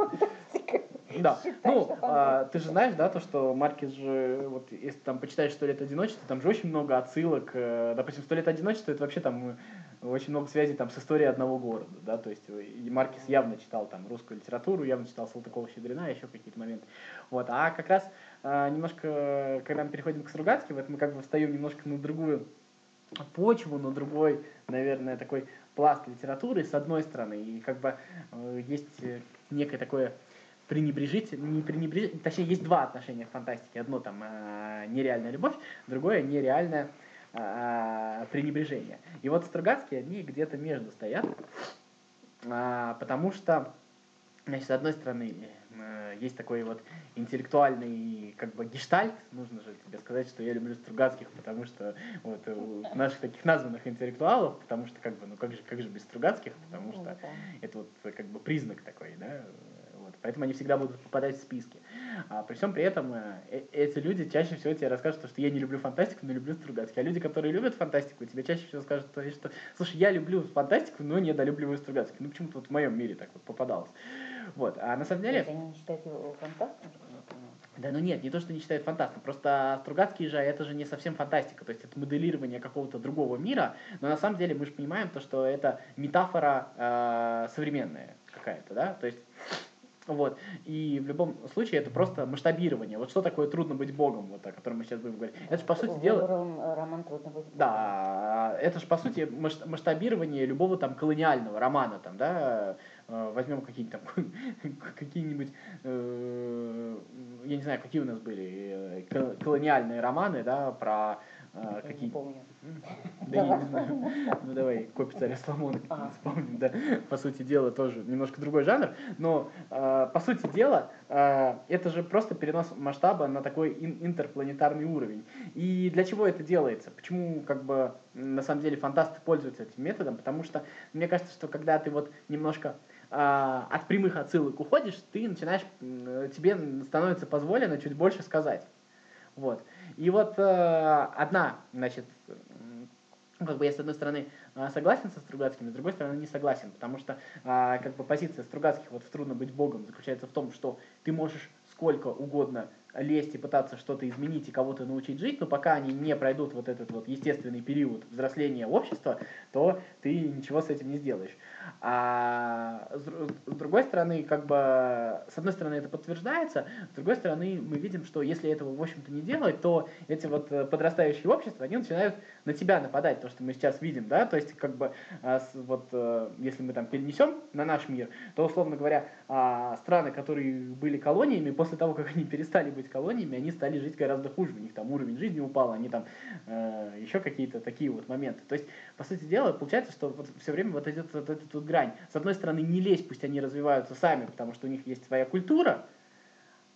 Да, [LAUGHS] ну, а, ты же знаешь, да, то, что Маркис же, вот если там почитаешь «Сто лет одиночества», там же очень много отсылок, э, допустим, «Сто лет одиночества» это вообще там очень много связей там с историей одного города, да, то есть и Маркис явно читал там русскую литературу, явно читал Салтыкова-Щедрина, еще какие-то моменты, вот, а как раз а, немножко, когда мы переходим к Стругацким, вот мы как бы встаем немножко на другую почву, на другой, наверное, такой пласт литературы, с одной стороны, и как бы э, есть некое такое пренебрежительно, не пренебрежительно, точнее, есть два отношения к фантастике. Одно там э, нереальная любовь, другое нереальное а, пренебрежение. И вот Стругацкие, они где-то между стоят, а, потому что, значит, с одной стороны, э, есть такой вот интеллектуальный как бы гештальт, нужно же тебе сказать, что я люблю Стругацких, потому что вот у наших таких названных интеллектуалов, потому что как бы, ну как же, как же без Стругацких, потому что это вот как бы признак такой, да, вот, поэтому они всегда будут попадать в списки. А при всем при этом э, э, эти люди чаще всего тебе расскажут, что я не люблю фантастику, но люблю Стругацкий. А люди, которые любят фантастику, тебе чаще всего скажут, что, слушай, я люблю фантастику, но недолюбливаю Стругацкий. Ну, почему-то вот в моем мире так вот попадалось. Вот. А на самом деле... Это они не считают его фантастом? Да ну нет, не то, что не считают фантастом, просто Стругацкий же это же не совсем фантастика, то есть это моделирование какого-то другого мира, но на самом деле мы же понимаем то, что это метафора э, современная какая-то, да, то есть Вот. И в любом случае это просто масштабирование. Вот что такое трудно быть Богом, вот о котором мы сейчас будем говорить. Это же по сути дела... Э, роман трудно быть Богом. Да, это же по сути масштабирование любого там колониального романа, там, да, э, возьмем какие-нибудь там, [LAUGHS] какие-нибудь, э, я не знаю, какие у нас были колониальные романы, да, про какие... Не помню. Да я не знаю. Ну давай, копия царя Соломона вспомним, да. По сути дела тоже немножко другой жанр, но э, по сути дела э, это же просто перенос масштаба на такой интерпланетарный уровень. И для чего это делается? Почему как бы на самом деле фантасты пользуются этим методом? Потому что мне кажется, что когда ты вот немножко э, от прямых отсылок уходишь, ты начинаешь, тебе становится позволено чуть больше сказать. Вот. И вот э, одна, значит, как бы я с одной стороны э, согласен со Стругацким, с другой стороны не согласен, потому что э, как бы позиция Стругацких вот в «Трудно быть Богом» заключается в том, что ты можешь сколько угодно лезть и пытаться что-то изменить и кого-то научить жить, но пока они не пройдут вот этот вот естественный период взросления общества, то ты ничего с этим не сделаешь. А с другой стороны, как бы, с одной стороны это подтверждается, с другой стороны мы видим, что если этого, в общем-то, не делать, то эти вот э, подрастающие общества, они начинают на тебя нападать, то, что мы сейчас видим, да, то есть, как бы, а, вот, э, если мы там перенесем на наш мир, то, условно говоря, а, страны, которые были колониями, после того, как они перестали быть колониями, они стали жить гораздо хуже, у них там уровень жизни упал, они там э, еще какие-то такие вот моменты. То есть, по сути дела, получается, что вот все время вот идет вот эта вот грань. С одной стороны, не лезь, пусть они развиваются сами, потому что у них есть своя культура,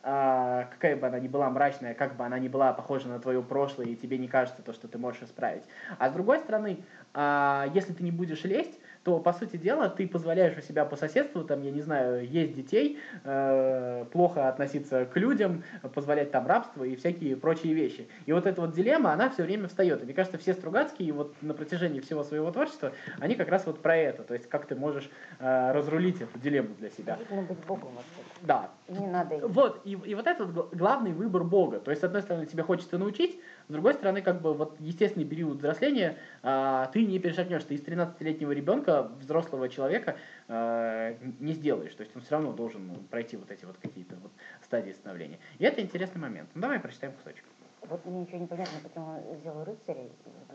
а, какая бы она ни была мрачная, как бы она ни была похожа на твое прошлое, и тебе не кажется то, что ты можешь исправить. А с другой стороны, а, если ты не будешь лезть, то, по сути дела, ты позволяешь у себя по соседству, там, я не знаю, есть детей, э, плохо относиться к людям, позволять там рабство и всякие прочие вещи. И вот эта вот дилемма, она все время встает. И мне кажется, все Стругацкие вот на протяжении всего своего творчества, они как раз вот про это, то есть как ты можешь э, разрулить эту дилемму для себя. Нужно быть Богом вообще. Да. Не надо. Вот, и, и вот это вот главный выбор Бога. То есть, с одной стороны, тебе хочется научить, с другой стороны, как бы вот естественный период взросления а, ты не перешагнешь. Ты из 13-летнего ребенка, взрослого человека, а, не сделаешь. То есть он все равно должен пройти вот эти вот какие-то вот стадии становления. И это интересный момент. Ну давай прочитаем кусочек. Вот мне ничего не понятно, почему взял рыцарей в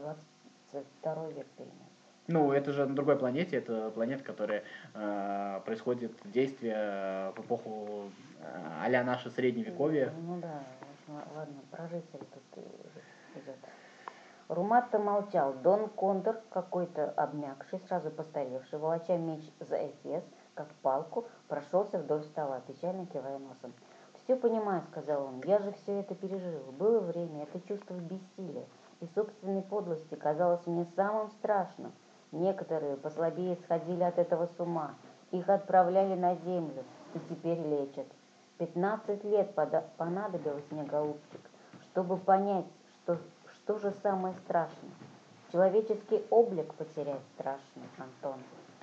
22 век перенес. Ну, это же на другой планете, это планета, которая э, происходит действие в эпоху э, а-ля наше средневековье. Ну, ну да, ладно, про рыцаря тут идет. Румат-то молчал. Дон Кондор, какой-то обмякший, сразу постаревший, волоча меч за эфес, как палку, прошелся вдоль стола, печально кивая носом. «Все понимаю», — сказал он, — «я же все это пережил. Было время, это чувство бессилия и собственной подлости казалось мне самым страшным. Некоторые послабее сходили от этого с ума. Их отправляли на землю и теперь лечат. Пятнадцать лет понадобилось мне, голубчик, чтобы понять, что, что же самое страшное. Человеческий облик потерять страшно, Антон.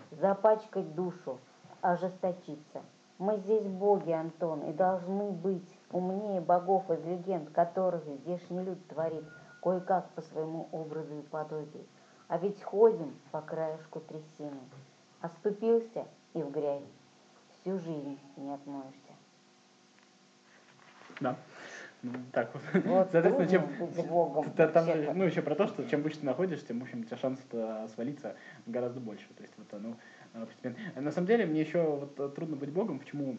Запачкать душу, ожесточиться. Мы здесь боги, Антон, и должны быть умнее богов из легенд, которых здешний люд творит кое-как по своему образу и подобию. А ведь ходим по краешку трясины. Оступился и в грязь. Всю жизнь не отмоешься. Да. Ну, так вот. вот Соответственно, чем... Да, там же, ну, еще про то, что чем выше ты находишься, тем, в общем, у тебя шансов свалиться гораздо больше. То есть, вот оно постепенно. На самом деле, мне еще вот трудно быть Богом, почему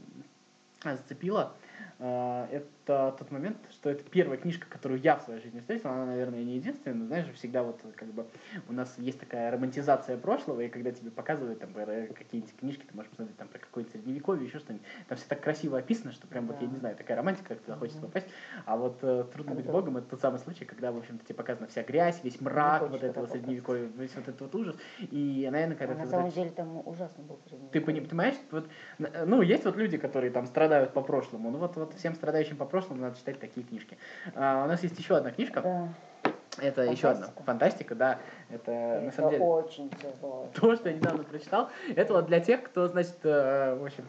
зацепило. А, это тот момент, что это первая книжка, которую я в своей жизни встретил, она, наверное, не единственная, но, знаешь, всегда вот как бы у нас есть такая романтизация прошлого, и когда тебе показывают там какие-нибудь книжки, ты можешь посмотреть там про какое-то средневековье, еще что-нибудь, там все так красиво описано, что прям да. вот, я не знаю, такая романтика, как туда хочется попасть, а вот э, «Трудно быть Богом» — это тот самый случай, когда, в общем-то, тебе показана вся грязь, весь мрак вот этого средневековья, весь вот этот вот ужас, и, наверное, когда а ты... На самом деле там ужасно был Ты понимаешь, вот, ну, есть вот люди, которые там страдают по прошлому, ну вот, вот всем страдающим по прошлому надо читать такие книжки. А, у нас есть еще одна книжка. Да. Это фантастика. еще одна фантастика, да. Это, это на самом деле очень тяжело. [LAUGHS] То, что я недавно прочитал, это вот для тех, кто, значит, э, в общем,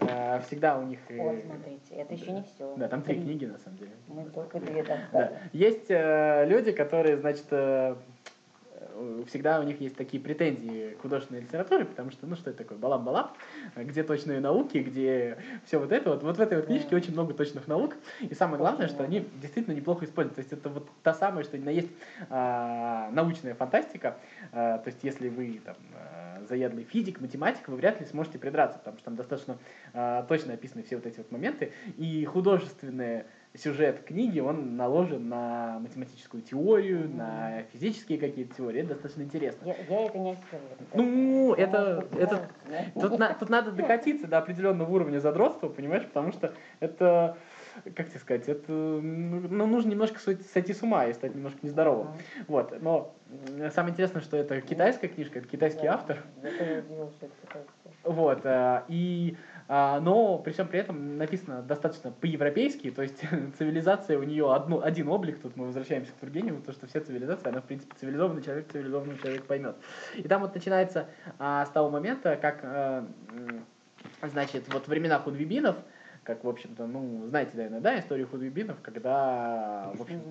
э, всегда у них. Э, вот, смотрите, это еще не все. Да, там три, три книги на самом деле. Мы только две да. Есть люди, которые, значит, э, всегда у них есть такие претензии к художественной литературе, потому что, ну что это такое, балам-балам, где точные науки, где все вот это вот. Вот в этой вот книжке очень много точных наук, и самое главное, что они действительно неплохо используют. То есть это вот та самая, что есть а, научная фантастика. А, то есть если вы там а, заядлый физик, математик, вы вряд ли сможете придраться, потому что там достаточно а, точно описаны все вот эти вот моменты, и художественные сюжет книги, он наложен на математическую теорию, mm-hmm. на физические какие-то теории. Это достаточно интересно. Я, я это не. Ну, это, это, тут, на, тут надо докатиться до определенного уровня задротства, понимаешь, потому что это, как тебе сказать, это, ну, нужно немножко сойти с ума и стать немножко нездоровым. Mm-hmm. Вот, но самое интересное, что это китайская книжка, это китайский автор. Вот, э, и но при всем при этом написано достаточно по-европейски, то есть [LAUGHS] цивилизация у нее одно, один облик, тут мы возвращаемся к Тургеневу, то что все цивилизации, она в принципе цивилизованный человек, цивилизованный человек поймет. И там вот начинается а, с того момента, как, а, значит, вот времена худвибинов, как, в общем-то, ну, знаете, наверное, да, историю худвибинов, когда, в общем,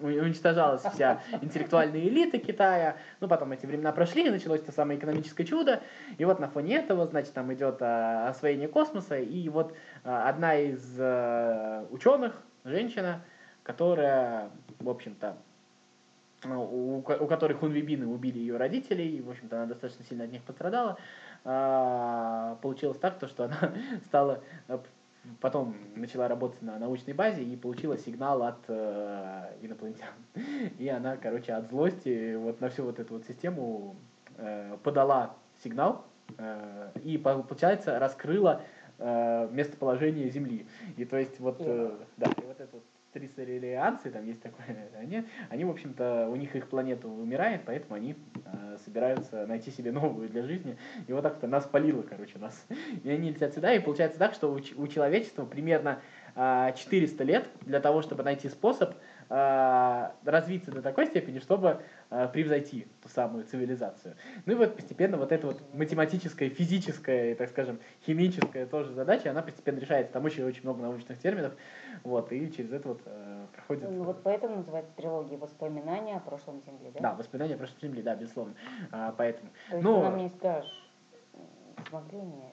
уничтожалась вся интеллектуальная элита Китая, ну, потом эти времена прошли, и началось то самое экономическое чудо, и вот на фоне этого, значит, там идет а, освоение космоса, и вот а, одна из а, ученых, женщина, которая, в общем-то, ну, у, у которой хунвибины убили ее родителей, и, в общем-то, она достаточно сильно от них пострадала, а, получилось так, то, что она [LAUGHS] стала потом начала работать на научной базе и получила сигнал от э, инопланетян. [LAUGHS] И она, короче, от злости вот на всю вот эту вот систему э, подала сигнал э, и, получается, раскрыла э, местоположение Земли. И то есть вот, э, да, и вот это вот трисорелианцы, там есть такое, [LAUGHS] они, они, в общем-то, у них их планета умирает, поэтому они э, собираются найти себе новую для жизни. И вот так-то нас полило, короче, нас. И они летят сюда, и получается так, что у, у человечества примерно э, 400 лет для того, чтобы найти способ развиться до такой степени, чтобы э, превзойти ту самую цивилизацию. Ну и вот постепенно вот эта вот математическая, физическая, так скажем, химическая тоже задача, она постепенно решается. Там очень-очень много научных терминов, вот, и через это вот э, проходит... Ну вот поэтому называется трилогия «Воспоминания о прошлом Земле», да? Да, «Воспоминания о прошлом Земле», да, безусловно. А, поэтому... То есть ну, ты нам не скажешь, смогли это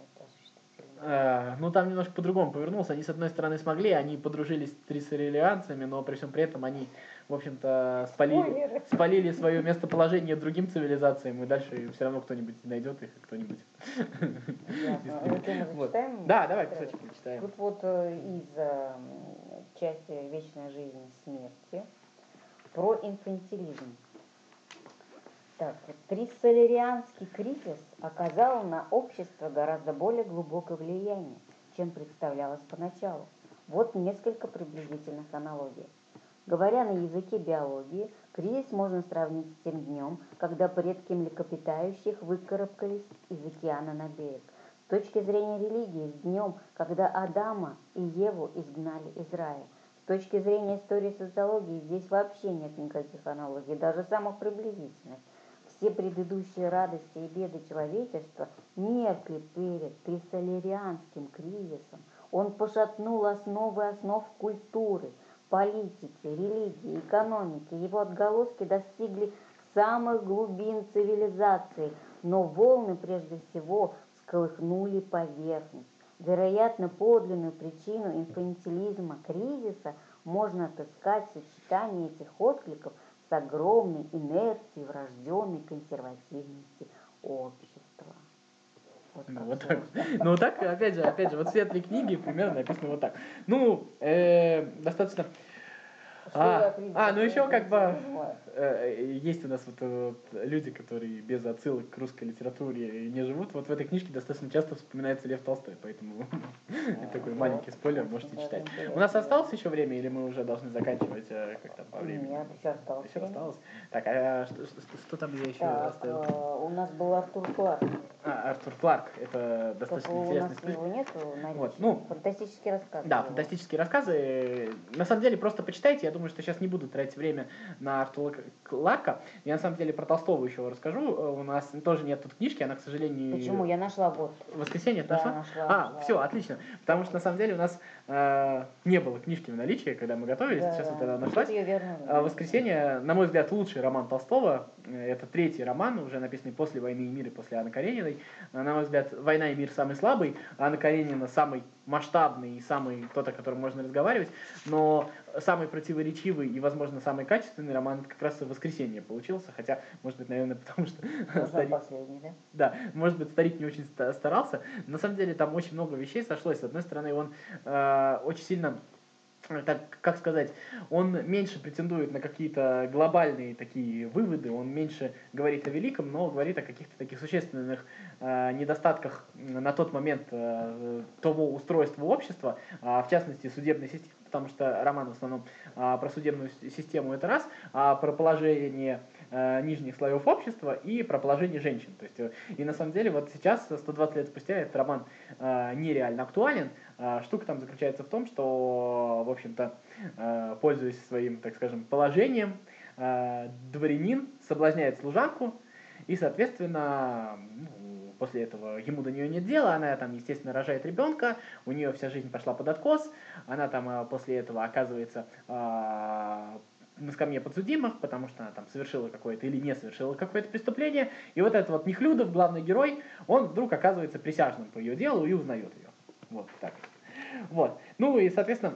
Э, ну, там немножко по-другому повернулся. Они, с одной стороны, смогли, они подружились с трисорелианцами, но при всем при этом они, в общем-то, спалили, спалили свое местоположение другим цивилизациям, и дальше все равно кто-нибудь найдет их, кто-нибудь. Да, давай кусочек прочитаем. Тут вот э, из э, части «Вечная жизнь смерти» про инфантилизм. Так, Триссолерианский кризис оказал на общество гораздо более глубокое влияние, чем представлялось поначалу. Вот несколько приблизительных аналогий. Говоря на языке биологии, кризис можно сравнить с тем днем, когда предки млекопитающих выкарабкались из океана на берег. С точки зрения религии, с днем, когда Адама и Еву изгнали из рая. С точки зрения истории социологии, здесь вообще нет никаких аналогий, даже самых приблизительных. Все предыдущие радости и беды человечества меркли перед трисолерианским кризисом. Он пошатнул основы основ культуры, политики, религии, экономики. Его отголоски достигли самых глубин цивилизации, но волны прежде всего всколыхнули поверхность. Вероятно, подлинную причину инфантилизма кризиса можно отыскать в сочетании этих откликов – с огромной инерцией врожденной консервативности общества. Вот ну, вот так. ну, вот так, опять же, опять же, вот в светлой книге примерно написано вот так. Ну, э, достаточно а, а, ну еще как бы э, есть у нас вот, вот люди, которые без отсылок к русской литературе не живут. Вот в этой книжке достаточно часто вспоминается Лев Толстой, поэтому [LAUGHS] такой маленький спойлер можете читать. У нас осталось еще время или мы уже должны заканчивать э, как там по времени? Нет, еще осталось. Еще осталось. Так, а что там я еще оставил? Э, у нас был Артур Кларк. А, Артур Кларк, это достаточно интересный нас его нету, вот, ну, фантастические рассказы. Да, фантастические рассказы. На самом деле просто почитайте, Я думаю, что сейчас не буду тратить время на Артура Кларка. Я на самом деле про Толстого еще расскажу. У нас тоже нет тут книжки, она, к сожалению... Почему? Я нашла вот. Воскресенье да, нашла? нашла? А, нашла. все, отлично. Потому что на самом деле у нас э, не было книжки в наличии, когда мы готовились. Да, сейчас да. вот она нашлась. А «Воскресенье», на мой взгляд, лучший роман Толстого. Э, Это третий роман, уже написанный после «Войны и мира», после Анны Карениной. А, На мой взгляд, «Война и мир» самый слабый, а Анна Каренина самый масштабный и самый тот, о котором можно разговаривать. Но самый противоречивый и, возможно, самый качественный роман как раз «Воскресенье» получился. Хотя, может быть, наверное, потому что... Можно старик- последний, да? да, может быть, старик не очень ста- старался. На самом деле там очень много вещей сошлось. С одной стороны, он э, очень сильно э, так, как сказать, он меньше претендует на какие-то глобальные такие выводы, он меньше говорит о великом, но говорит о каких-то таких существенных э, недостатках на тот момент э, того устройства общества, а в частности судебной системы, потому что роман в основном а, про судебную систему это раз, а про положение э, нижних слоев общества и про положение женщин. То есть, э, и на самом деле вот сейчас, 120 лет спустя, этот роман э, нереально актуален. А, Штука там заключается в том, что, в общем-то, э, пользуясь своим, так скажем, положением, э, дворянин соблазняет служанку, и, соответственно, ну, после этого ему до нее нет дела, она там, естественно, рожает ребенка, у нее вся жизнь пошла под откос, она там э, после этого оказывается э, на скамье подсудимых, потому что она там совершила какое-то или не совершила какое-то преступление, и вот этот вот Нехлюдов, главный герой, он вдруг оказывается присяжным по ее делу и узнает ее. Вот так. Вот. Ну и, соответственно,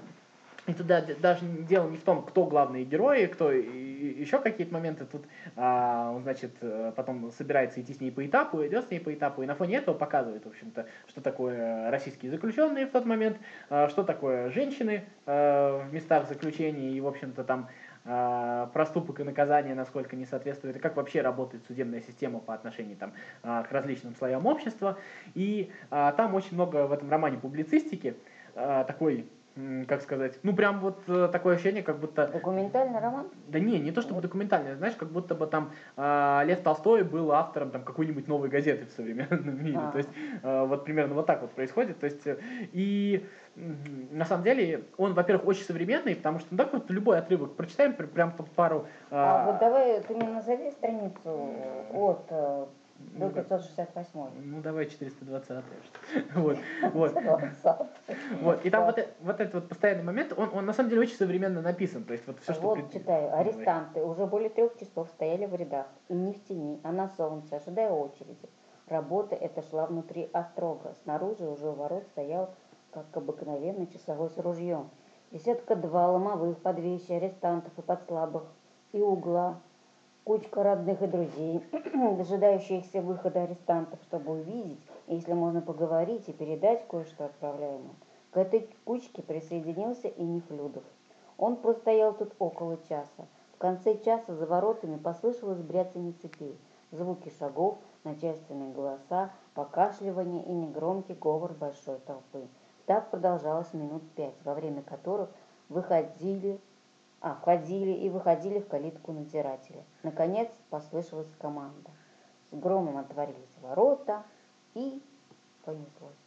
и туда д- даже дело не в том, кто главные герои, кто еще какие-то моменты. Тут а, он, значит, э, потом собирается идти с ней по этапу, идет с ней по этапу, и на фоне этого показывает, в общем-то, что такое российские заключенные в тот момент, а, что такое женщины э, в местах заключения, и, в общем-то, там а, проступок и наказание, насколько не соответствует, и как вообще работает судебная система по отношению там, а, к различным слоям общества. И а, там очень много в этом романе публицистики, а, такой, как сказать, ну прям вот э, такое ощущение, как будто Документальный роман? да не, не то чтобы документальное, знаешь, как будто бы там а, Лев Толстой был автором там какой-нибудь новой газеты в современном мире. А. То есть а, вот примерно вот так вот происходит. То есть э, и на самом деле он, во-первых, очень современный, потому что ну, так вот любой отрывок прочитаем, пр- прям по пару. А, а, вот давай ты мне назови страницу от до Ну, как- 568. ну давай 420 что [LAUGHS] вот, вот. Вот. И там вот, э- вот этот вот постоянный момент, он, он на самом деле очень современно написан. То есть вот все, что... Вот читаю. Арестанты уже более трех часов стояли в рядах, и не в тени, а на солнце, ожидая очереди. Работа эта шла внутри острога. Снаружи уже у ворот стоял, как обыкновенный часовой с ружьем. Десятка два ломовых под вещи арестантов и подслабых, и угла. Кучка родных и друзей, [CLEARS THROAT] дожидающихся выхода арестантов, чтобы увидеть, если можно поговорить и передать кое-что отправляемым. К этой кучке присоединился и Нефлюдов. Он простоял тут около часа. В конце часа за воротами послышалось бряцание цепей, звуки шагов, начальственные голоса, покашливание и негромкий говор большой толпы. Так продолжалось минут пять, во время которых выходили, а, входили и выходили в калитку надзиратели. Наконец послышалась команда. С громом отворились ворота и понеслось.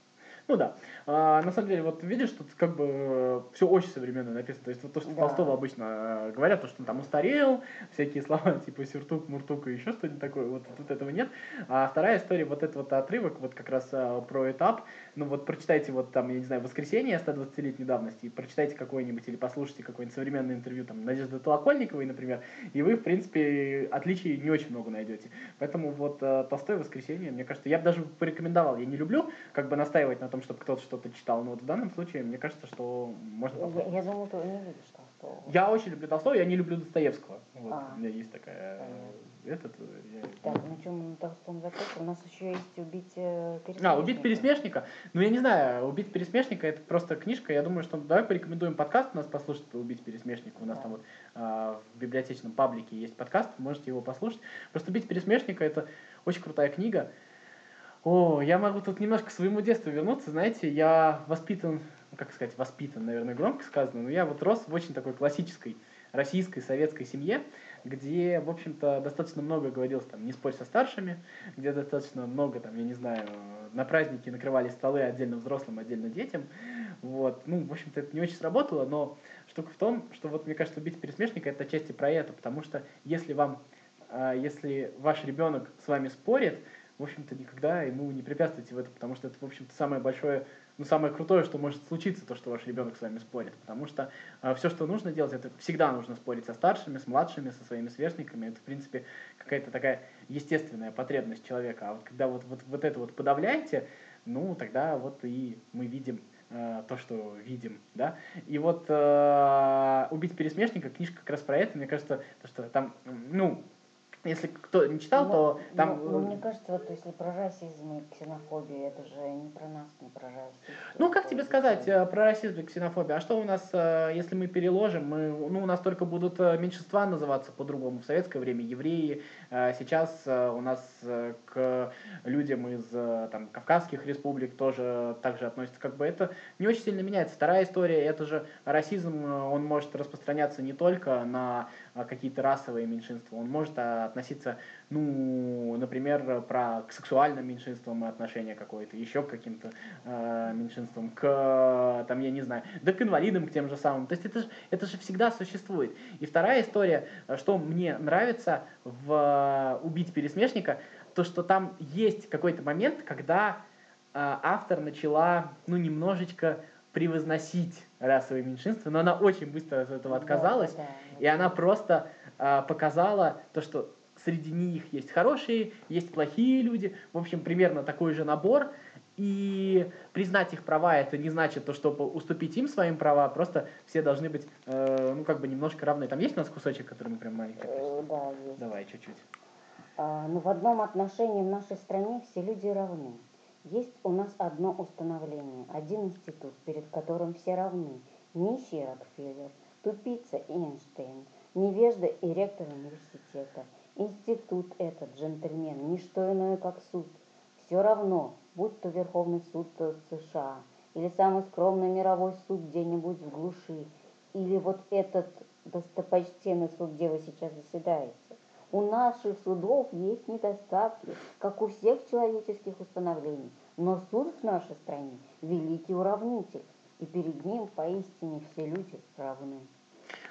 Ну да. А, на самом деле, вот видишь, тут как бы все очень современно написано. То есть вот то, что Да. Толстого обычно э, говорят, то, что он там устарел, всякие слова [LAUGHS] типа сюртук, муртук и еще что-нибудь такое, вот тут этого нет. А вторая история, вот этот вот отрывок, вот как раз а, про этап, ну вот прочитайте вот там, я не знаю, «Воскресенье» 120-летней давности, и прочитайте какое-нибудь или послушайте какое-нибудь современное интервью там Надежды Толокольниковой, например, и вы, в принципе, отличий не очень много найдете. Поэтому вот э, Толстой «Воскресенье», мне кажется, я бы даже порекомендовал, я не люблю как бы настаивать на том, чтобы кто-то что-то читал, но вот в данном случае мне кажется, что можно Я, попробовать. я думаю, ты не видишь Толстого. Я очень люблю Толстого, я не люблю Достоевского. Вот, А. у меня есть такая... э, Этот, э, я- Так, чем на Толстом закончил? У нас еще есть убить э, А, «Убить пересмешника». Ну, я не знаю, «Убить пересмешника» — это просто книжка. Я думаю, что давай порекомендуем подкаст у нас послушать «Убить пересмешника». У нас Да. там вот а, в библиотечном паблике есть подкаст, можете его послушать. Просто «Убить пересмешника» — это очень крутая книга. О, я могу тут немножко к своему детству вернуться. Знаете, я воспитан, ну, как сказать, воспитан, наверное, громко сказано, но я вот рос в очень такой классической российской советской семье, где, в общем-то, достаточно много говорилось там «не спорь со старшими», где достаточно много, там, я не знаю, на праздники накрывали столы отдельно взрослым, отдельно детям. Вот. Ну, в общем-то, это не очень сработало, но штука в том, что вот мне кажется, убить пересмешника это отчасти про это, потому что если вам, а, если ваш ребенок с вами спорит, в общем-то, никогда ему не препятствуйте в этом, потому что это, в общем-то, самое большое, ну, самое крутое, что может случиться, то, что ваш ребенок с вами спорит. Потому что э, все, что нужно делать, это всегда нужно спорить со старшими, с младшими, со своими сверстниками. Это, в принципе, какая-то такая естественная потребность человека. А вот когда вот, вот, вот это вот подавляете, ну, тогда вот и мы видим э, то, что видим, да. И вот э, «Убить пересмешника» книжка как раз про это, мне кажется, то, что там, ну, если кто не читал, но, то там... Но, но мне кажется, вот если про расизм и ксенофобию, это же не про нас, не про расизм. Ну, как тебе сказать э, про расизм и ксенофобию? А что у нас, э, если мы переложим, мы, ну, у нас только будут э, меньшинства называться по-другому. В советское время евреи, сейчас у нас к людям из там, Кавказских республик тоже так же относятся. Как бы это не очень сильно меняется. Вторая история, это же расизм, он может распространяться не только на какие-то расовые меньшинства, он может относиться, ну, например, про к сексуальным меньшинствам отношение какое-то, еще к каким-то э, меньшинствам, к, там, я не знаю, да к инвалидам, к тем же самым. То есть это же, это же всегда существует. И вторая история, что мне нравится в «Убить пересмешника», то, что там есть какой-то момент, когда э, автор начала, ну, немножечко превозносить расовые меньшинства, но она очень быстро от этого отказалась, да, да, да. и она просто э, показала то, что среди них есть хорошие, есть плохие люди, в общем, примерно такой же набор, и признать их права это не значит то, чтобы уступить им своим права, просто все должны быть, э, ну, как бы немножко равны. Там есть у нас кусочек, который мы прям маленький? Э, да, есть. Давай, чуть-чуть. А, ну, в одном отношении в нашей стране все люди равны. Есть у нас одно установление, один институт, перед которым все равны. Нищий Рокфеллер, тупица Эйнштейн, невежда и ректор университета – Институт этот, джентльмен, не что иное, как суд. Все равно, будь то Верховный суд США, или самый скромный мировой суд где-нибудь в глуши, или вот этот достопочтенный суд, где вы сейчас заседаете. У наших судов есть недостатки, как у всех человеческих установлений, но суд в нашей стране – великий уравнитель, и перед ним поистине все люди равны.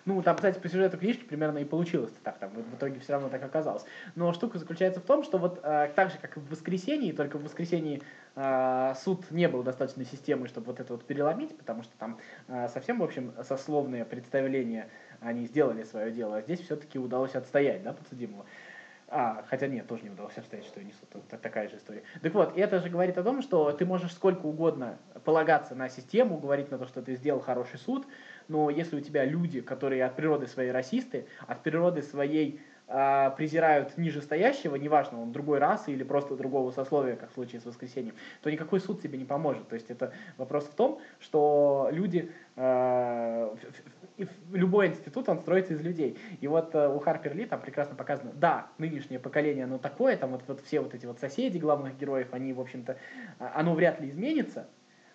Ну, там, кстати, по сюжету книжки примерно и получилось так, там в итоге все равно так оказалось. Но штука заключается в том, что вот э, так же, как и в воскресенье, только в воскресенье э, суд не был достаточной системой, чтобы вот это вот переломить, потому что там э, совсем, в общем, сословные представления они сделали свое дело, а здесь все-таки удалось отстоять, да, подсудимого. А, хотя нет, тоже не удалось обстоять, что я несу. Тут такая же история. Так вот, это же говорит о том, что ты можешь сколько угодно полагаться на систему, говорить на то, что ты сделал хороший суд, но если у тебя люди, которые от природы своей расисты, от природы своей э, презирают нижестоящего, неважно, он другой расы или просто другого сословия, как в случае с воскресением, то никакой суд тебе не поможет. То есть это вопрос в том, что люди э, любой институт, он строится из людей. И вот э, у Харпер Ли там прекрасно показано, да, нынешнее поколение, оно такое, там вот, вот все вот эти вот соседи главных героев, они, в общем-то, а, оно вряд ли изменится,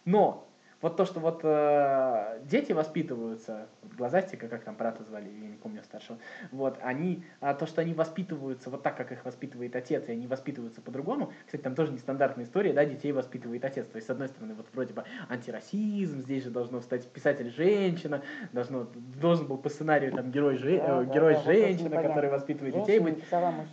но вот то, что вот э, дети воспитываются, вот глазастика, как там брата звали, я не помню старшего, вот, они, а то, что они воспитываются вот так, как их воспитывает отец, и они воспитываются по-другому, кстати, там тоже нестандартная история, да, детей воспитывает отец, то есть, с одной стороны, вот вроде бы антирасизм, здесь же должно стать писатель-женщина, должно, должен был по сценарию там герой, же, да, э, герой да, женщина, вот который воспитывает детей быть.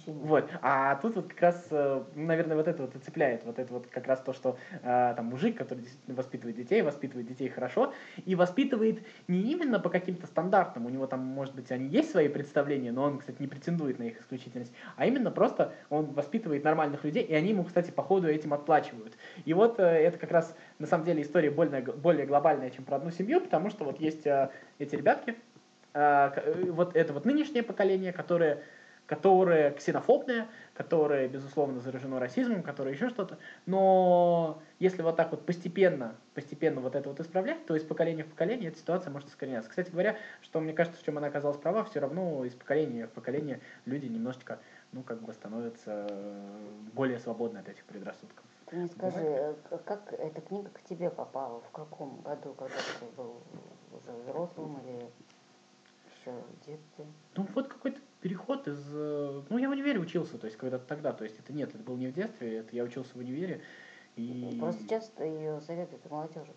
Вот, а тут вот как раз, э, наверное, вот это вот и цепляет, вот это вот как раз то, что э, там мужик, который действительно воспитывает детей, воспитывает детей хорошо, и воспитывает не именно по каким-то стандартам, у него там, может быть, они есть свои представления, но он, кстати, не претендует на их исключительность, а именно просто он воспитывает нормальных людей, и они ему, кстати, по ходу этим отплачивают. И вот э, это как раз, на самом деле, история более, более глобальная, чем про одну семью, потому что вот есть э, эти ребятки, э, вот это вот нынешнее поколение, которое которое ксенофобное, которое, безусловно, заражено расизмом, которое еще что-то. Но если вот так вот постепенно, постепенно вот это вот исправлять, то из поколения в поколение эта ситуация может искореняться. Кстати говоря, что мне кажется, в чем она оказалась права, все равно из поколения в поколение люди немножечко, ну, как бы становятся более свободны от этих предрассудков. Ты мне скажи, Бывает? Э, как эта книга к тебе попала? В каком году, когда ты был уже взрослым или еще в детстве? Ну, вот какой-то переход из... Э, ну, я в универе учился, то есть когда-то тогда, то есть это нет, это было не в детстве, это я учился в универе. И... Просто часто ее советуют молодежи.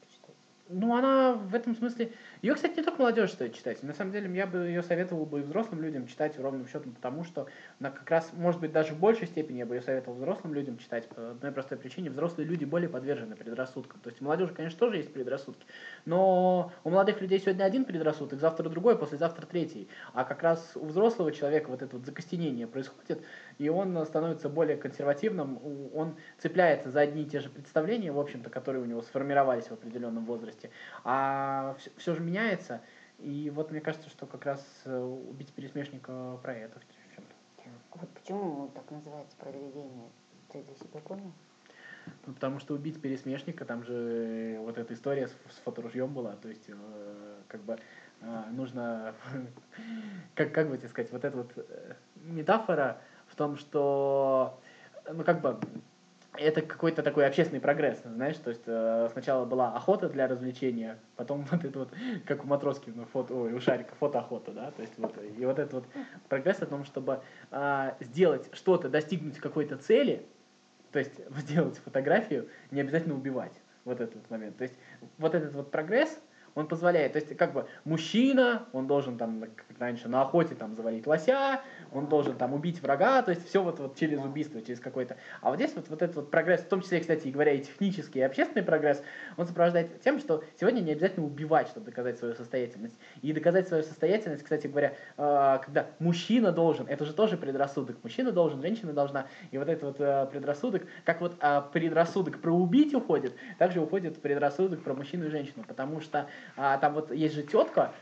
Ну, она в этом смысле... Ее, кстати, не только молодежь стоит читать. На самом деле, я бы ее советовал бы и взрослым людям читать ровным счетом, потому что она как раз, может быть, даже в большей степени я бы ее советовал взрослым людям читать по одной простой причине. Взрослые люди более подвержены предрассудкам. То есть у молодежи, конечно, тоже есть предрассудки, но у молодых людей сегодня один предрассудок, завтра другой, послезавтра третий. А как раз у взрослого человека вот это вот закостенение происходит, и он становится более консервативным, он цепляется за одни и те же представления, в общем-то, которые у него сформировались в определенном возрасте, а все, все же меняется, и вот мне кажется, что как раз э, «Убить пересмешника» про это в чем-то. Вот почему так называется произведение? Ты для себя понял? Ну, потому что убить пересмешника, там же вот эта история с, с фоторужьем была, то есть э, как бы э, нужно, [LAUGHS] как, как бы тебе сказать, вот эта вот э, метафора том, что, ну как бы, это какой-то такой общественный прогресс, знаешь, то есть э, сначала была охота для развлечения, потом [LAUGHS] вот это вот, как у Матроски, ну, фото, ой, у Шарика, фотоохота, да, то есть вот, и вот этот вот прогресс о том, чтобы э, сделать что-то, достигнуть какой-то цели, то есть [LAUGHS] сделать фотографию, не обязательно убивать, вот этот момент, то есть вот этот вот прогресс, он позволяет, то есть как бы мужчина, он должен там, как раньше, на охоте там завалить лося, он должен там убить врага, то есть все вот, вот через убийство, через какой-то. А вот здесь вот, вот этот вот прогресс, в том числе, кстати, говоря и технический, и общественный прогресс, он сопровождается тем, что сегодня не обязательно убивать, чтобы доказать свою состоятельность. И доказать свою состоятельность, кстати говоря, э, когда мужчина должен, это же тоже предрассудок, мужчина должен, женщина должна, и вот этот вот э, предрассудок, как вот э, предрассудок про убить уходит, также уходит предрассудок про мужчину и женщину, потому что там вот есть же тетка,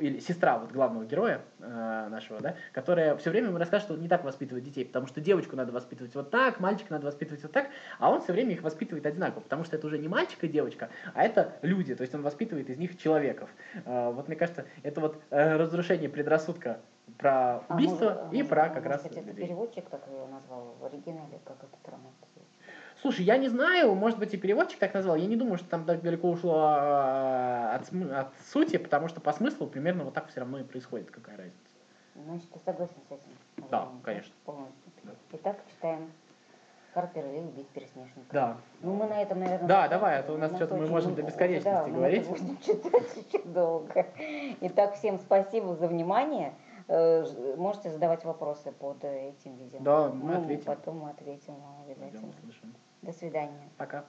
или сестра вот главного героя э, нашего, да, которая все время ему рассказывает, что он не так воспитывает детей, потому что девочку надо воспитывать вот так, мальчика надо воспитывать вот так, а он все время их воспитывает одинаково, потому что это уже не мальчик и девочка, а это люди, то есть он воспитывает из них человеков. Э, вот мне кажется, это вот э, разрушение предрассудка про убийство а, и может, про как может раз быть, это переводчик так ее назвал в оригинале, как это роман. Слушай, я не знаю, может быть и переводчик так назвал. Я не думаю, что там так далеко ушло а, от, от сути, потому что по смыслу примерно вот так все равно и происходит. Какая разница? Значит, ты согласен с этим? Да, конечно. Полностью. Да. Итак, читаем Харпер и убить пересмешника. Да. Ну, мы на этом, наверное... Да, давай, а то у нас что-то мы можем до бесконечности да, говорить. Мы будем [LAUGHS] читать очень долго. Итак, всем спасибо за внимание. Э, можете задавать вопросы под этим видео. Да, мы ну, ответим. Потом мы ответим обязательно. Пойдем, услышим. До свидания. Пока.